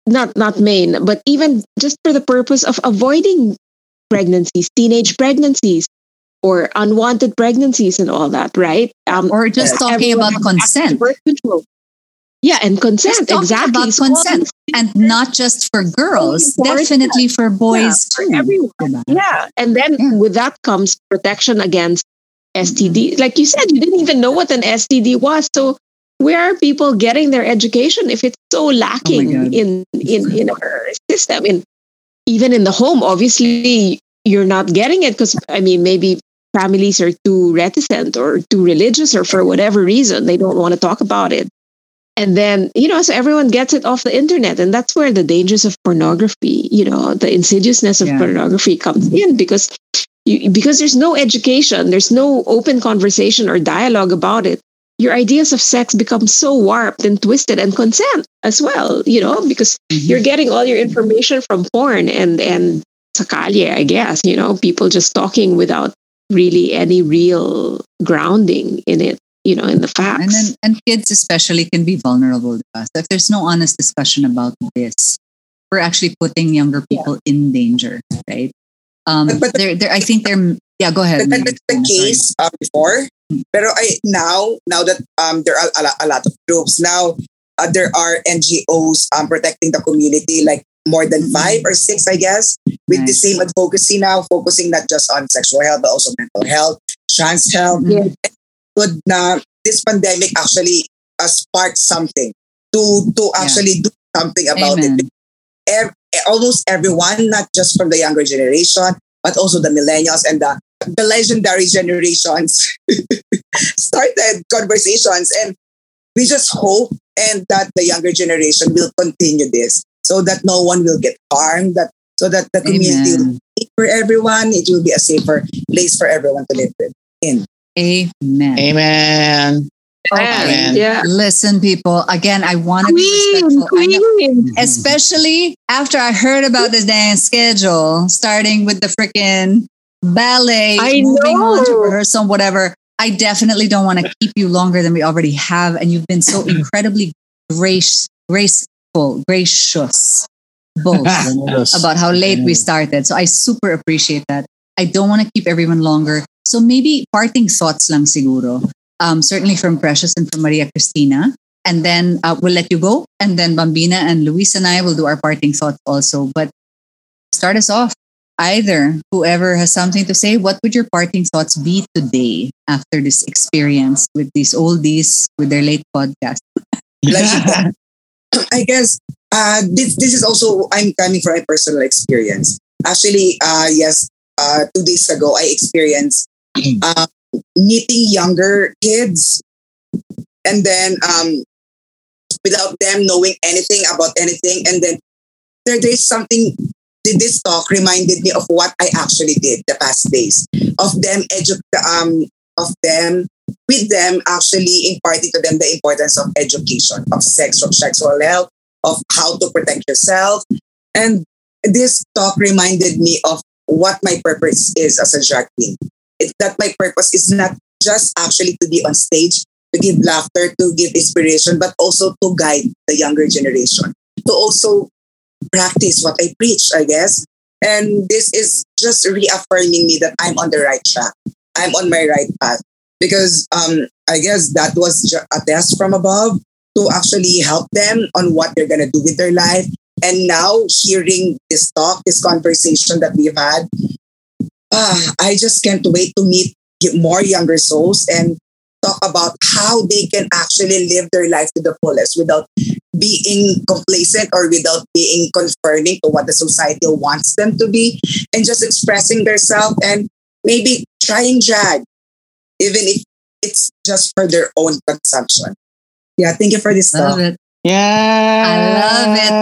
not not main but even just for the purpose of avoiding pregnancies teenage pregnancies or unwanted pregnancies and all that right um Or just talking about has access to consent. birth control. Yeah and consent exactly about So consent. And not just for girls, definitely for boys for too. everyone. Yeah. And then Yeah. with that comes protection against STD. Like you said, you didn't even know what an STD was. So where are people getting their education if it's so oh lacking God. in, in, in our system? In even in the home, obviously you're not getting it because I mean maybe families are too reticent or too religious or for whatever reason they don't want to talk about it. And then, you know, so everyone gets it off the internet. And that's where the dangers of pornography, you know, the insidiousness of Yeah. pornography comes in because you, because there's no education, there's no open conversation or dialogue about it. Your ideas of sex become so warped and twisted and consent as well, you know, because Mhm. you're getting all your information from porn and and sakalye, I guess, you know, people just talking without really any real grounding in it, you know, in the facts. And then and kids especially can be vulnerable to us. If there's no honest discussion about this, we're actually putting younger people in danger, right? Um, But- but- they're, they're, I think they're. Yeah, go ahead. But that's the case uh, before. Pero I now now that um there are a, lot, a lot of groups now uh, there are NGOs um protecting the community like more than five or six I guess with the Nice. same advocacy now focusing not just on sexual health but also mental health, trans health. Good na this pandemic actually uh, sparked something to to Yeah. actually do something about it Amen. ev- almost everyone, not just from the younger generation, but also the millennials and the, the legendary generations started conversations. And we just hope and that the younger generation will continue this so that no one will get harmed, that so that the community will be for everyone. It will be a safer place for everyone to live. In. Amen. Amen. Amen. Yeah. Listen, people. Again, I want to be respectful. Queen. especially after I heard about the dance schedule, starting with the freaking ballet, I moving on to know. rehearsal, whatever. I definitely don't want to keep you longer than we already have, and you've been so incredibly grace, graceful, gracious, both about how late we started. So I super appreciate that. I don't want to keep everyone longer. So maybe parting thoughts lang siguro. Um, certainly from Precious and from Maria Cristina. And then uh, we'll let you go. And then Bambina and Luis and I will do our parting thoughts also. But start us off. Either whoever has something to say, what would your parting thoughts be today after this experience with these oldies with their late podcast? Like, I guess uh, this this is also I'm coming from a personal experience. Actually, uh, yes, uh, two days ago I experienced uh, meeting younger kids, and then um, without them knowing anything about anything, and then there there's something. This talk reminded me of what I actually did the past days of them edu- um of them with them actually imparting to them the importance of education of sex of sexual health of how to protect yourself. And this talk reminded me of what my purpose is as a drag queen. It, that my purpose is not just actually to be on stage, to give laughter, to give inspiration, but also to guide the younger generation, to also practice what I preach, I guess. And this is just reaffirming me that I'm on the right track. I'm on my right path because um, I guess that was a test from above to actually help them on what they're going to do with their life. And now hearing this talk, this conversation that we've had, uh, I just can't wait to meet more younger souls and talk about how they can actually live their life to the fullest without being complacent or without being conforming to what the society wants them to be and just expressing themselves and maybe trying drag even if it's just for their own consumption. Yeah, thank you for this Love talk. it. Yeah. I love it.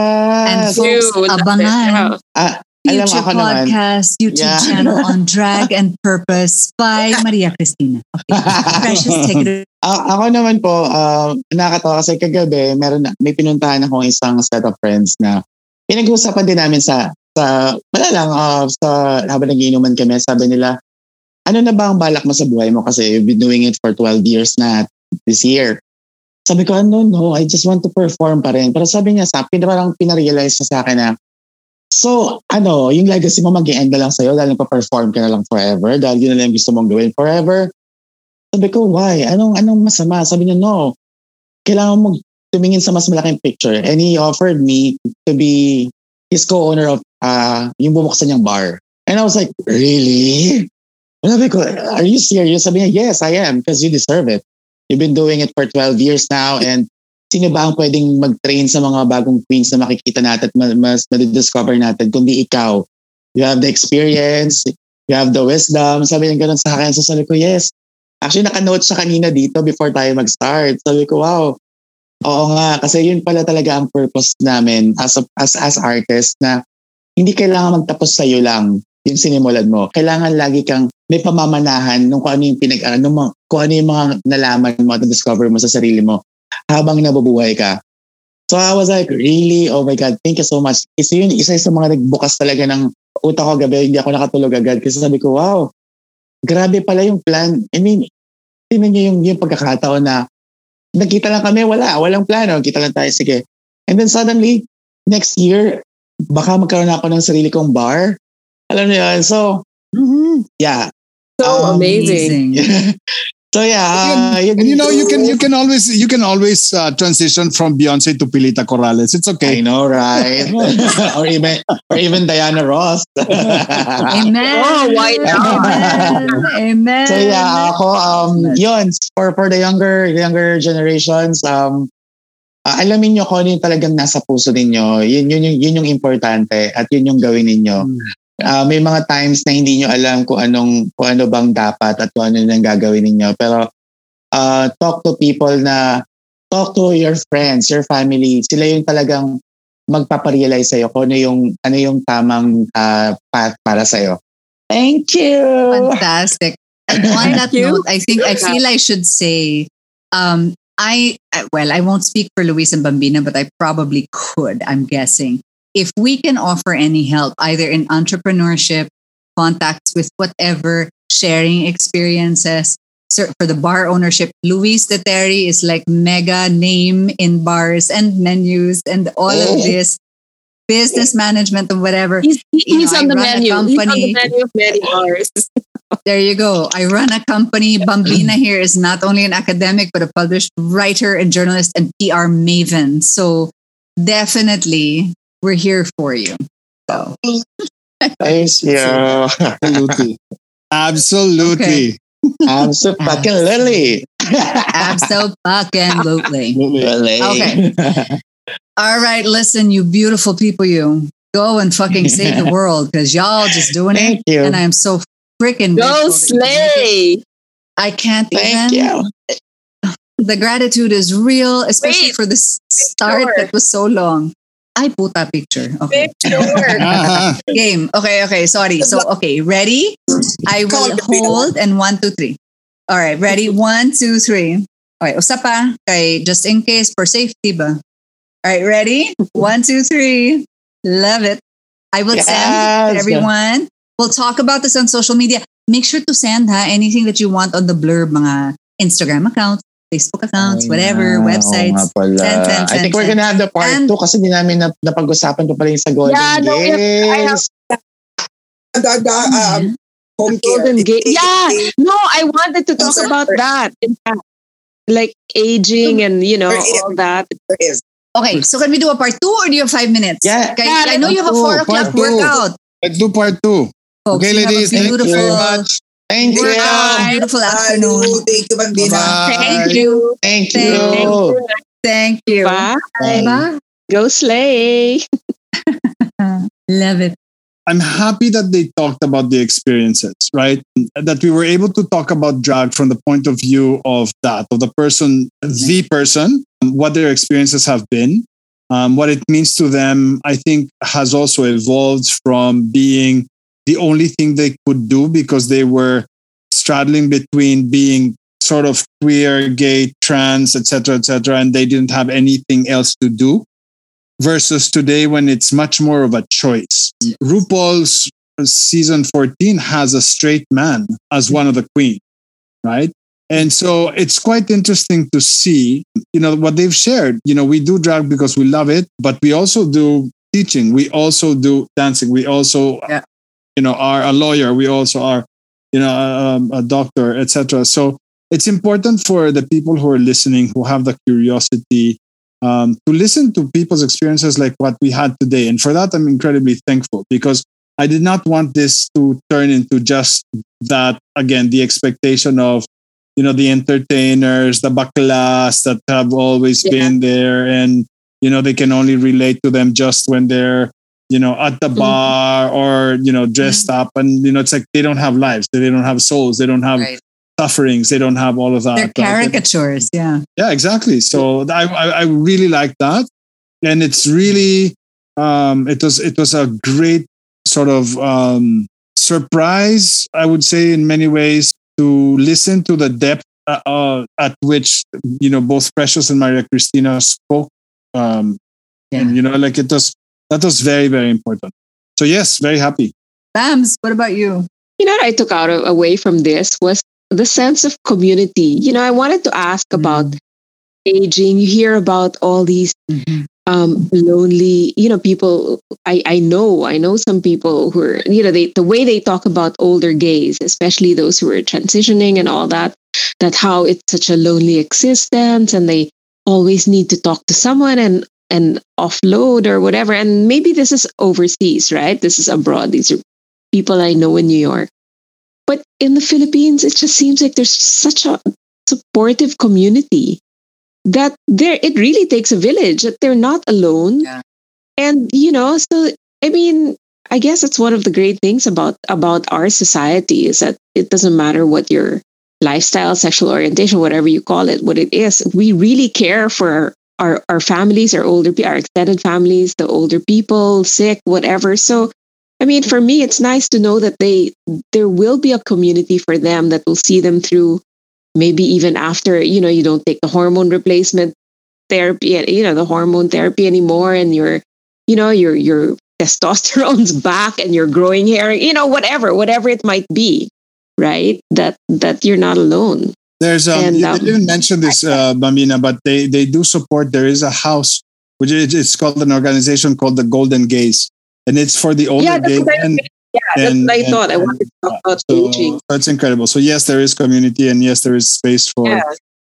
And folks, Cute. abangan. Ah, alam Future ako naman. podcast, YouTube Yeah. channel on Drag and Purpose by Maria Cristina. Okay. Precious, take it A- ako naman po, uh, nakakatawa kasi kagabi, meron na, may pinuntahan akong isang set of friends na pinag-uusapan din namin sa, sa wala lang, uh, sa, habang nagiinuman kami, sabi nila, ano na ba ang balak mo sa buhay mo? Kasi you've been doing it for 12 years na this year. Sabi ko, no, no, I just want to perform pa rin. Pero sabi niya sa akin, parang pinarealize niya sa akin na, so, ano, yung legacy mo mag-end na lang sa'yo dahil nagpa-perform ka na lang forever, dahil yun na lang gusto mong gawin forever. Sabi ko, why? Anong, anong masama? Sabi niya, no. Kailangan mo tumingin sa mas malaking picture. And he offered me to be his co-owner of uh, yung bumuksan niyang bar. And I was like, really? Sabi ko, are you serious? Sabi niya, yes, I am because you deserve it. You've been doing it for 12 years now and sino ba ang pwedeng mag-train sa mga bagong queens na makikita natin at ma- mas madidiscover natin kundi ikaw. You have the experience, you have the wisdom. Sabi niya ganun sa akin. So sabi ko, yes. Actually, naka-note siya kanina dito before tayo mag-start. Sabi ko, wow. Oo nga, kasi yun pala talaga ang purpose namin as, a, as, as artist na hindi kailangan magtapos sa'yo lang yung sinimulan mo. Kailangan lagi kang may pamamanahan nung kung ano yung pinag ano mo, kung ano yung mga nalaman mo at discover mo sa sarili mo habang nabubuhay ka. So I was like, really? Oh my God, thank you so much. Isa yun, isa sa mga nagbukas talaga ng utak ko gabi, hindi ako nakatulog agad kasi sabi ko, wow, grabe pala yung plan. I mean, tingnan niyo yung, yung pagkakataon na nagkita lang kami, wala, walang plano, kita lang tayo, sige. And then suddenly, next year, baka magkaroon ako ng sarili kong bar. Alam niyo yun? So, yeah. So Um, amazing. so yeah, uh, And you know, you can you can always you can always uh, transition from Beyonce to Pilita Corrales. It's I okay. know, right? or even or even Diana Ross. Amen. Oh, why not? Amen. Amen. so yeah, ako um yun for for the younger younger generations um uh, alamin nyo kung ano yung talagang nasa puso ninyo. Yun, yun, yun, yun yung importante at yun yung gawin ninyo. Uh, may mga times na hindi nyo alam kung anong kung ano bang dapat at kung ano nang gagawin ninyo. Pero uh, talk to people na talk to your friends, your family. Sila yung talagang magpaparealize sa'yo kung ano yung, ano yung tamang uh, path para sa'yo. Thank you! Fantastic. And on that note, I think I feel I should say, um, I- well, I won't speak for Luis and Bambina, but I probably could. I'm guessing if we can offer any help, either in entrepreneurship, contacts with whatever, sharing experiences. For the bar ownership, Luis de Terry is like mega name in bars and menus and all of Oh. this. business management or whatever. He's, he's know, on the menu. He's on the menu of many bars. There you go. I run a company. Bambina here is not only an academic, but a published writer and journalist and PR maven. So definitely we're here for you. So Thank you. Absolutely. Absolutely. I'm so fucking lily. absolutely. Lily. Okay. All right, listen, you beautiful people, you go and fucking save the world because y'all just doing it. Thank you. And I am so freaking Go grateful that you did it. slay. I can't Thank even. you. The gratitude is real, especially Wait, for the start sure. that was so long. Ay, puta picture. Okay. Picture. Game. Okay, okay. Sorry. So, okay. Ready? I will hold and one, two, three. All right. Ready? One, two, three. Okay. Usa pa. Okay. Just in case for safety ba? All right. Ready? One, two, three. Love it. I will send Yes. to everyone. We'll talk about this on social media. Make sure to send ha anything that you want on the blurb, mga Instagram accounts, Facebook accounts, whatever, Ay, websites. nga pala. Send, send, I think send, we're send. gonna have the part And- 2 kasi di namin na, napag-usapan pa pala yung sa Golden Yeah, no, have- I have- Gaze. The, the, um, home. Golden Gate. Yeah. No, I wanted to talk about that. In fact, like aging and you know all that. There is. Okay, so can we do a part two or do you have five minutes? Yeah. Okay, Yeah, I know you have a part four two, o'clock part two. workout. let's do part two. Folks, Okay, you have a ladies, thank you very much. Thank you. workout, beautiful afternoon. Thank you, Bambina. Bye-bye. Thank you. Thank Thank you. Thank you. Bye. Bye. Go slay. Love it. I'm happy that they talked about the experiences, right? That we were able to talk about drag from the point of view of that, of the person, the person, what their experiences have been, um, what it means to them. I think has also evolved from being the only thing they could do because they were straddling between being sort of queer, gay, trans, etc., etc., and they didn't have anything else to do versus today when it's much more of a choice. RuPaul's season 14 has a straight man as one of the queen, right? And so it's quite interesting to see, you know, what they've shared. You know, we do drag because we love it, but we also do teaching. We also do dancing. We also, Yeah. You know, are a lawyer. We also are, you know, um, a doctor, etc. So it's important for the people who are listening, who have the curiosity, um, to listen to people's experiences like what we had today. And for that, I'm incredibly thankful because I did not want this to turn into just that, again, the expectation of, you know, the entertainers, the baklas that have always Yeah. been there. And, you know, they can only relate to them just when they're, you know, at the Mhm. bar or, you know, dressed up. And, you know, it's like they don't have lives. They don't have souls. They don't have Right. sufferings. They don't have all of that. They're caricatures. Yeah. yeah, exactly. So I, I, really like that, and it's really um, it was it was a great sort of um, surprise. I would say in many ways to listen to the depth uh, uh, at which you know both Precious and Maria Cristina spoke, um, and you know like it was that was very very important. So yes, very happy. Bams, what about you? You know what I took out of, away from this was the sense of community. You know, I wanted to ask about aging. You hear about all these um, lonely, you know, people. I, I know, I know some people who are, you know, they, the way they talk about older gays, especially those who are transitioning and all that, that how it's such a lonely existence and they always need to talk to someone and, and offload or whatever. And maybe this is overseas, right? This is abroad. These are people I know in New York. But in the Philippines, it just seems like there's such a supportive community that there it really takes a village that they're not alone Yeah. and you know so i mean i guess it's one of the great things about about our society is that it doesn't matter what your lifestyle sexual orientation whatever you call it what it is we really care for our our, families our older our extended families the older people sick whatever. So i mean for me it's nice to know that they there will be a community for them that will see them through maybe even after you know you don't take the hormone replacement therapy you know the hormone therapy anymore and your you know your your testosterone's back and you're growing hair you know whatever whatever it might be right? That that you're not alone There's um, And, you um, didn't mention this, uh, Bambina, but they they do support. There is a house which is it's called an organization called the Golden Gays, and it's for the older Yeah, that's gay what I- men. Yeah, that's what I and- thought. I wanted to talk about So, aging. so it's incredible. So yes, there is community, and yes, there is space for Yeah,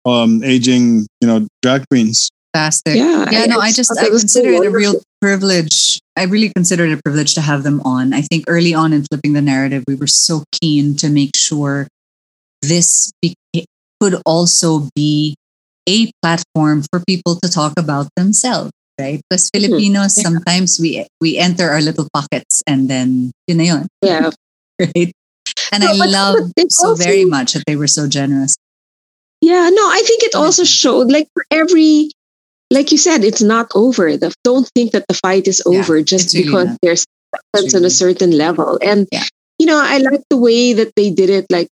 um aging, you know, drag queens. Fantastic. yeah. Yeah, no, I just I was so consider it a real privilege. I really consider it a privilege to have them on. I think early on in flipping the narrative, we were so keen to make sure this be- could also be a platform for people to talk about themselves, right? Because mm-hmm. Filipinos Yeah. sometimes we we enter our little pockets and then you know, yun, Yeah, right? And No, I love so very much that they were so generous. Yeah, no, I think it also showed like for every like you said, it's not over. The, don't think that the fight is Yeah, over just really because not. there's acceptance on a certain level. And Yeah. you know, I like the way that they did it. Like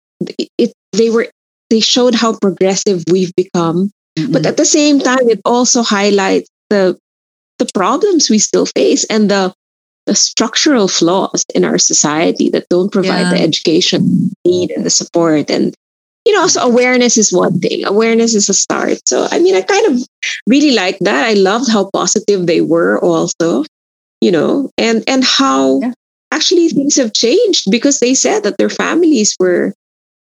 it they were they showed how progressive we've become. But Mhm. at the same time, it also highlights the the problems we still face and the the structural flaws in our society that don't provide Yeah. the education need and the support and you know so awareness is one thing awareness is a start so i mean i kind of really like that i loved how positive they were also you know and and how Yeah. actually things have changed because they said that their families were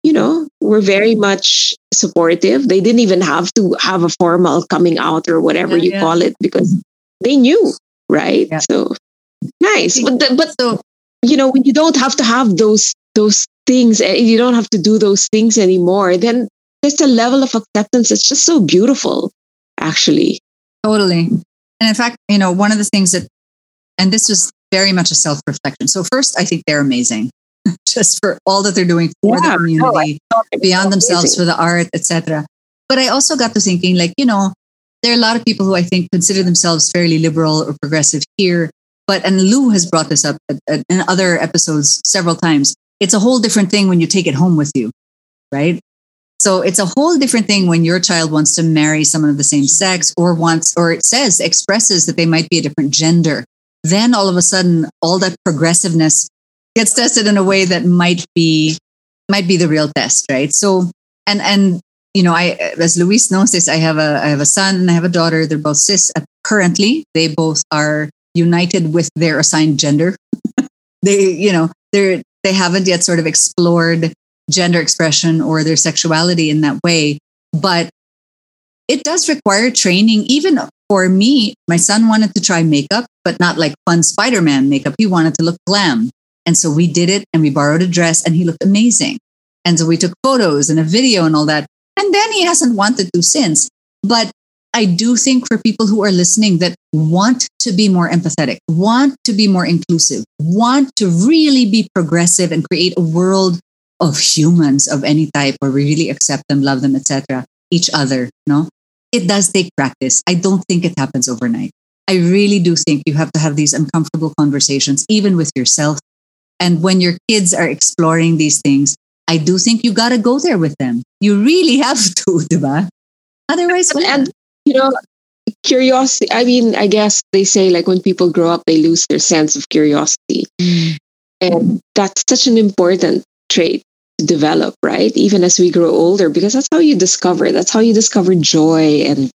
you know were very much supportive they didn't even have to have a formal coming out or whatever Yeah, you yeah. call it because they knew right Yeah. so nice but the, but so you know when you don't have to have those those things eh, you don't have to do those things anymore then there's a level of acceptance that's just so beautiful actually Totally. And in fact, you know, one of the things that, and this was very much a self reflection. So, first, I think they're amazing just for all that they're doing for Yeah, the no, community, beyond themselves, for the art, etc. But I also got to thinking, like, you know, there are a lot of people who I think consider themselves fairly liberal or progressive here. But, and Lou has brought this up in other episodes several times. It's a whole different thing when you take it home with you, right? So it's a whole different thing when your child wants to marry someone of the same sex or wants, or it says, expresses that they might be a different gender. Then all of a sudden, all that progressiveness gets tested in a way that might be, might be the real test, right? So, and, and, you know, I, as Luis knows this, I have a, I have a son and I have a daughter. They're both cis. Currently, they both are united with their assigned gender. they, you know, they're, they haven't yet sort of explored gender expression or their sexuality in that way. But it does require training. Even for me, my son wanted to try makeup, but not like fun Spider Man makeup. He wanted to look glam. And so we did it and we borrowed a dress and he looked amazing. And so we took photos and a video and all that. And then he hasn't wanted to since. But I do think for people who are listening that want to be more empathetic, want to be more inclusive, want to really be progressive and create a world of humans of any type where we really accept them, love them, etc., each other, no? It does take practice. I don't think it happens overnight. I really do think you have to have these uncomfortable conversations, even with yourself. And when your kids are exploring these things, I do think you got to go there with them. You really have to, diba? Otherwise, wala. and you know curiosity i mean i guess they say like when people grow up they lose their sense of curiosity mm. and that's such an important trait to develop right even as we grow older because that's how you discover that's how you discover joy and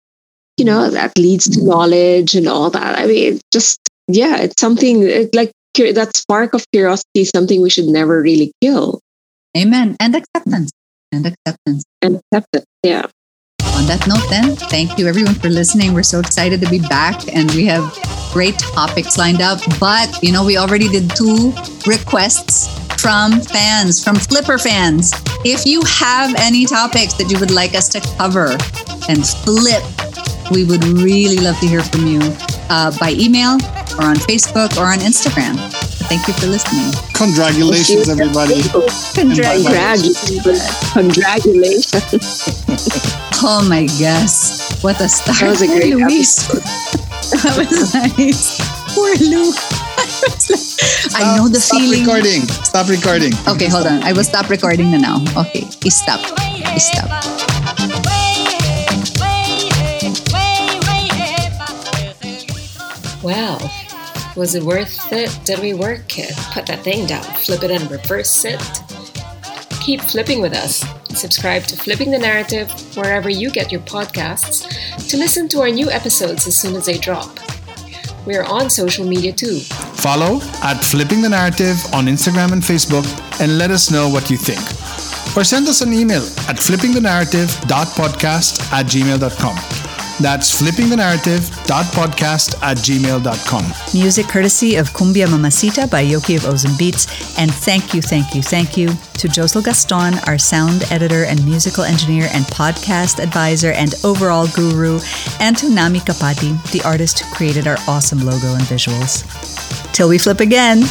you know that leads to knowledge and all that i mean just yeah it's something it, like that spark of curiosity is something we should never really kill Amen. And acceptance. And acceptance. and accept it yeah On that note, then, thank you everyone for listening. We're so excited to be back and we have great topics lined up. But, you know, we already did two requests from fans, from Flipper fans. If you have any topics that you would like us to cover and flip, we would really love to hear from you uh, by email or on Facebook or on Instagram. Thank you for listening. Congratulations, everybody. congratulations congratulations Oh my gosh. What a start. That was a Poor great Luis. That was nice. Poor Lou. I like- I know the Stop feeling. Stop recording. Stop recording. Okay, hold on. I will stop recording now. Okay, stop. Stop. Well, was it worth it? Did we work it? Put that thing down, flip it and reverse it. Keep flipping with us. subscribe to Flipping the Narrative wherever you get your podcasts to listen to our new episodes as soon as they drop. We are on social media too. Follow at Flipping the Narrative on Instagram and Facebook and let us know what you think. Or send us an email at flippingthenarrative.podcast at gmail.com. That's flippingthenarrative.podcast at gmail.com. Music courtesy of Cumbia Mamacita by Yoki of Ozone Beats. And thank you, thank you, thank you to Josel Gaston, our sound editor and musical engineer and podcast advisor and overall guru, and to Nami Kapati, the artist who created our awesome logo and visuals. Till we flip again.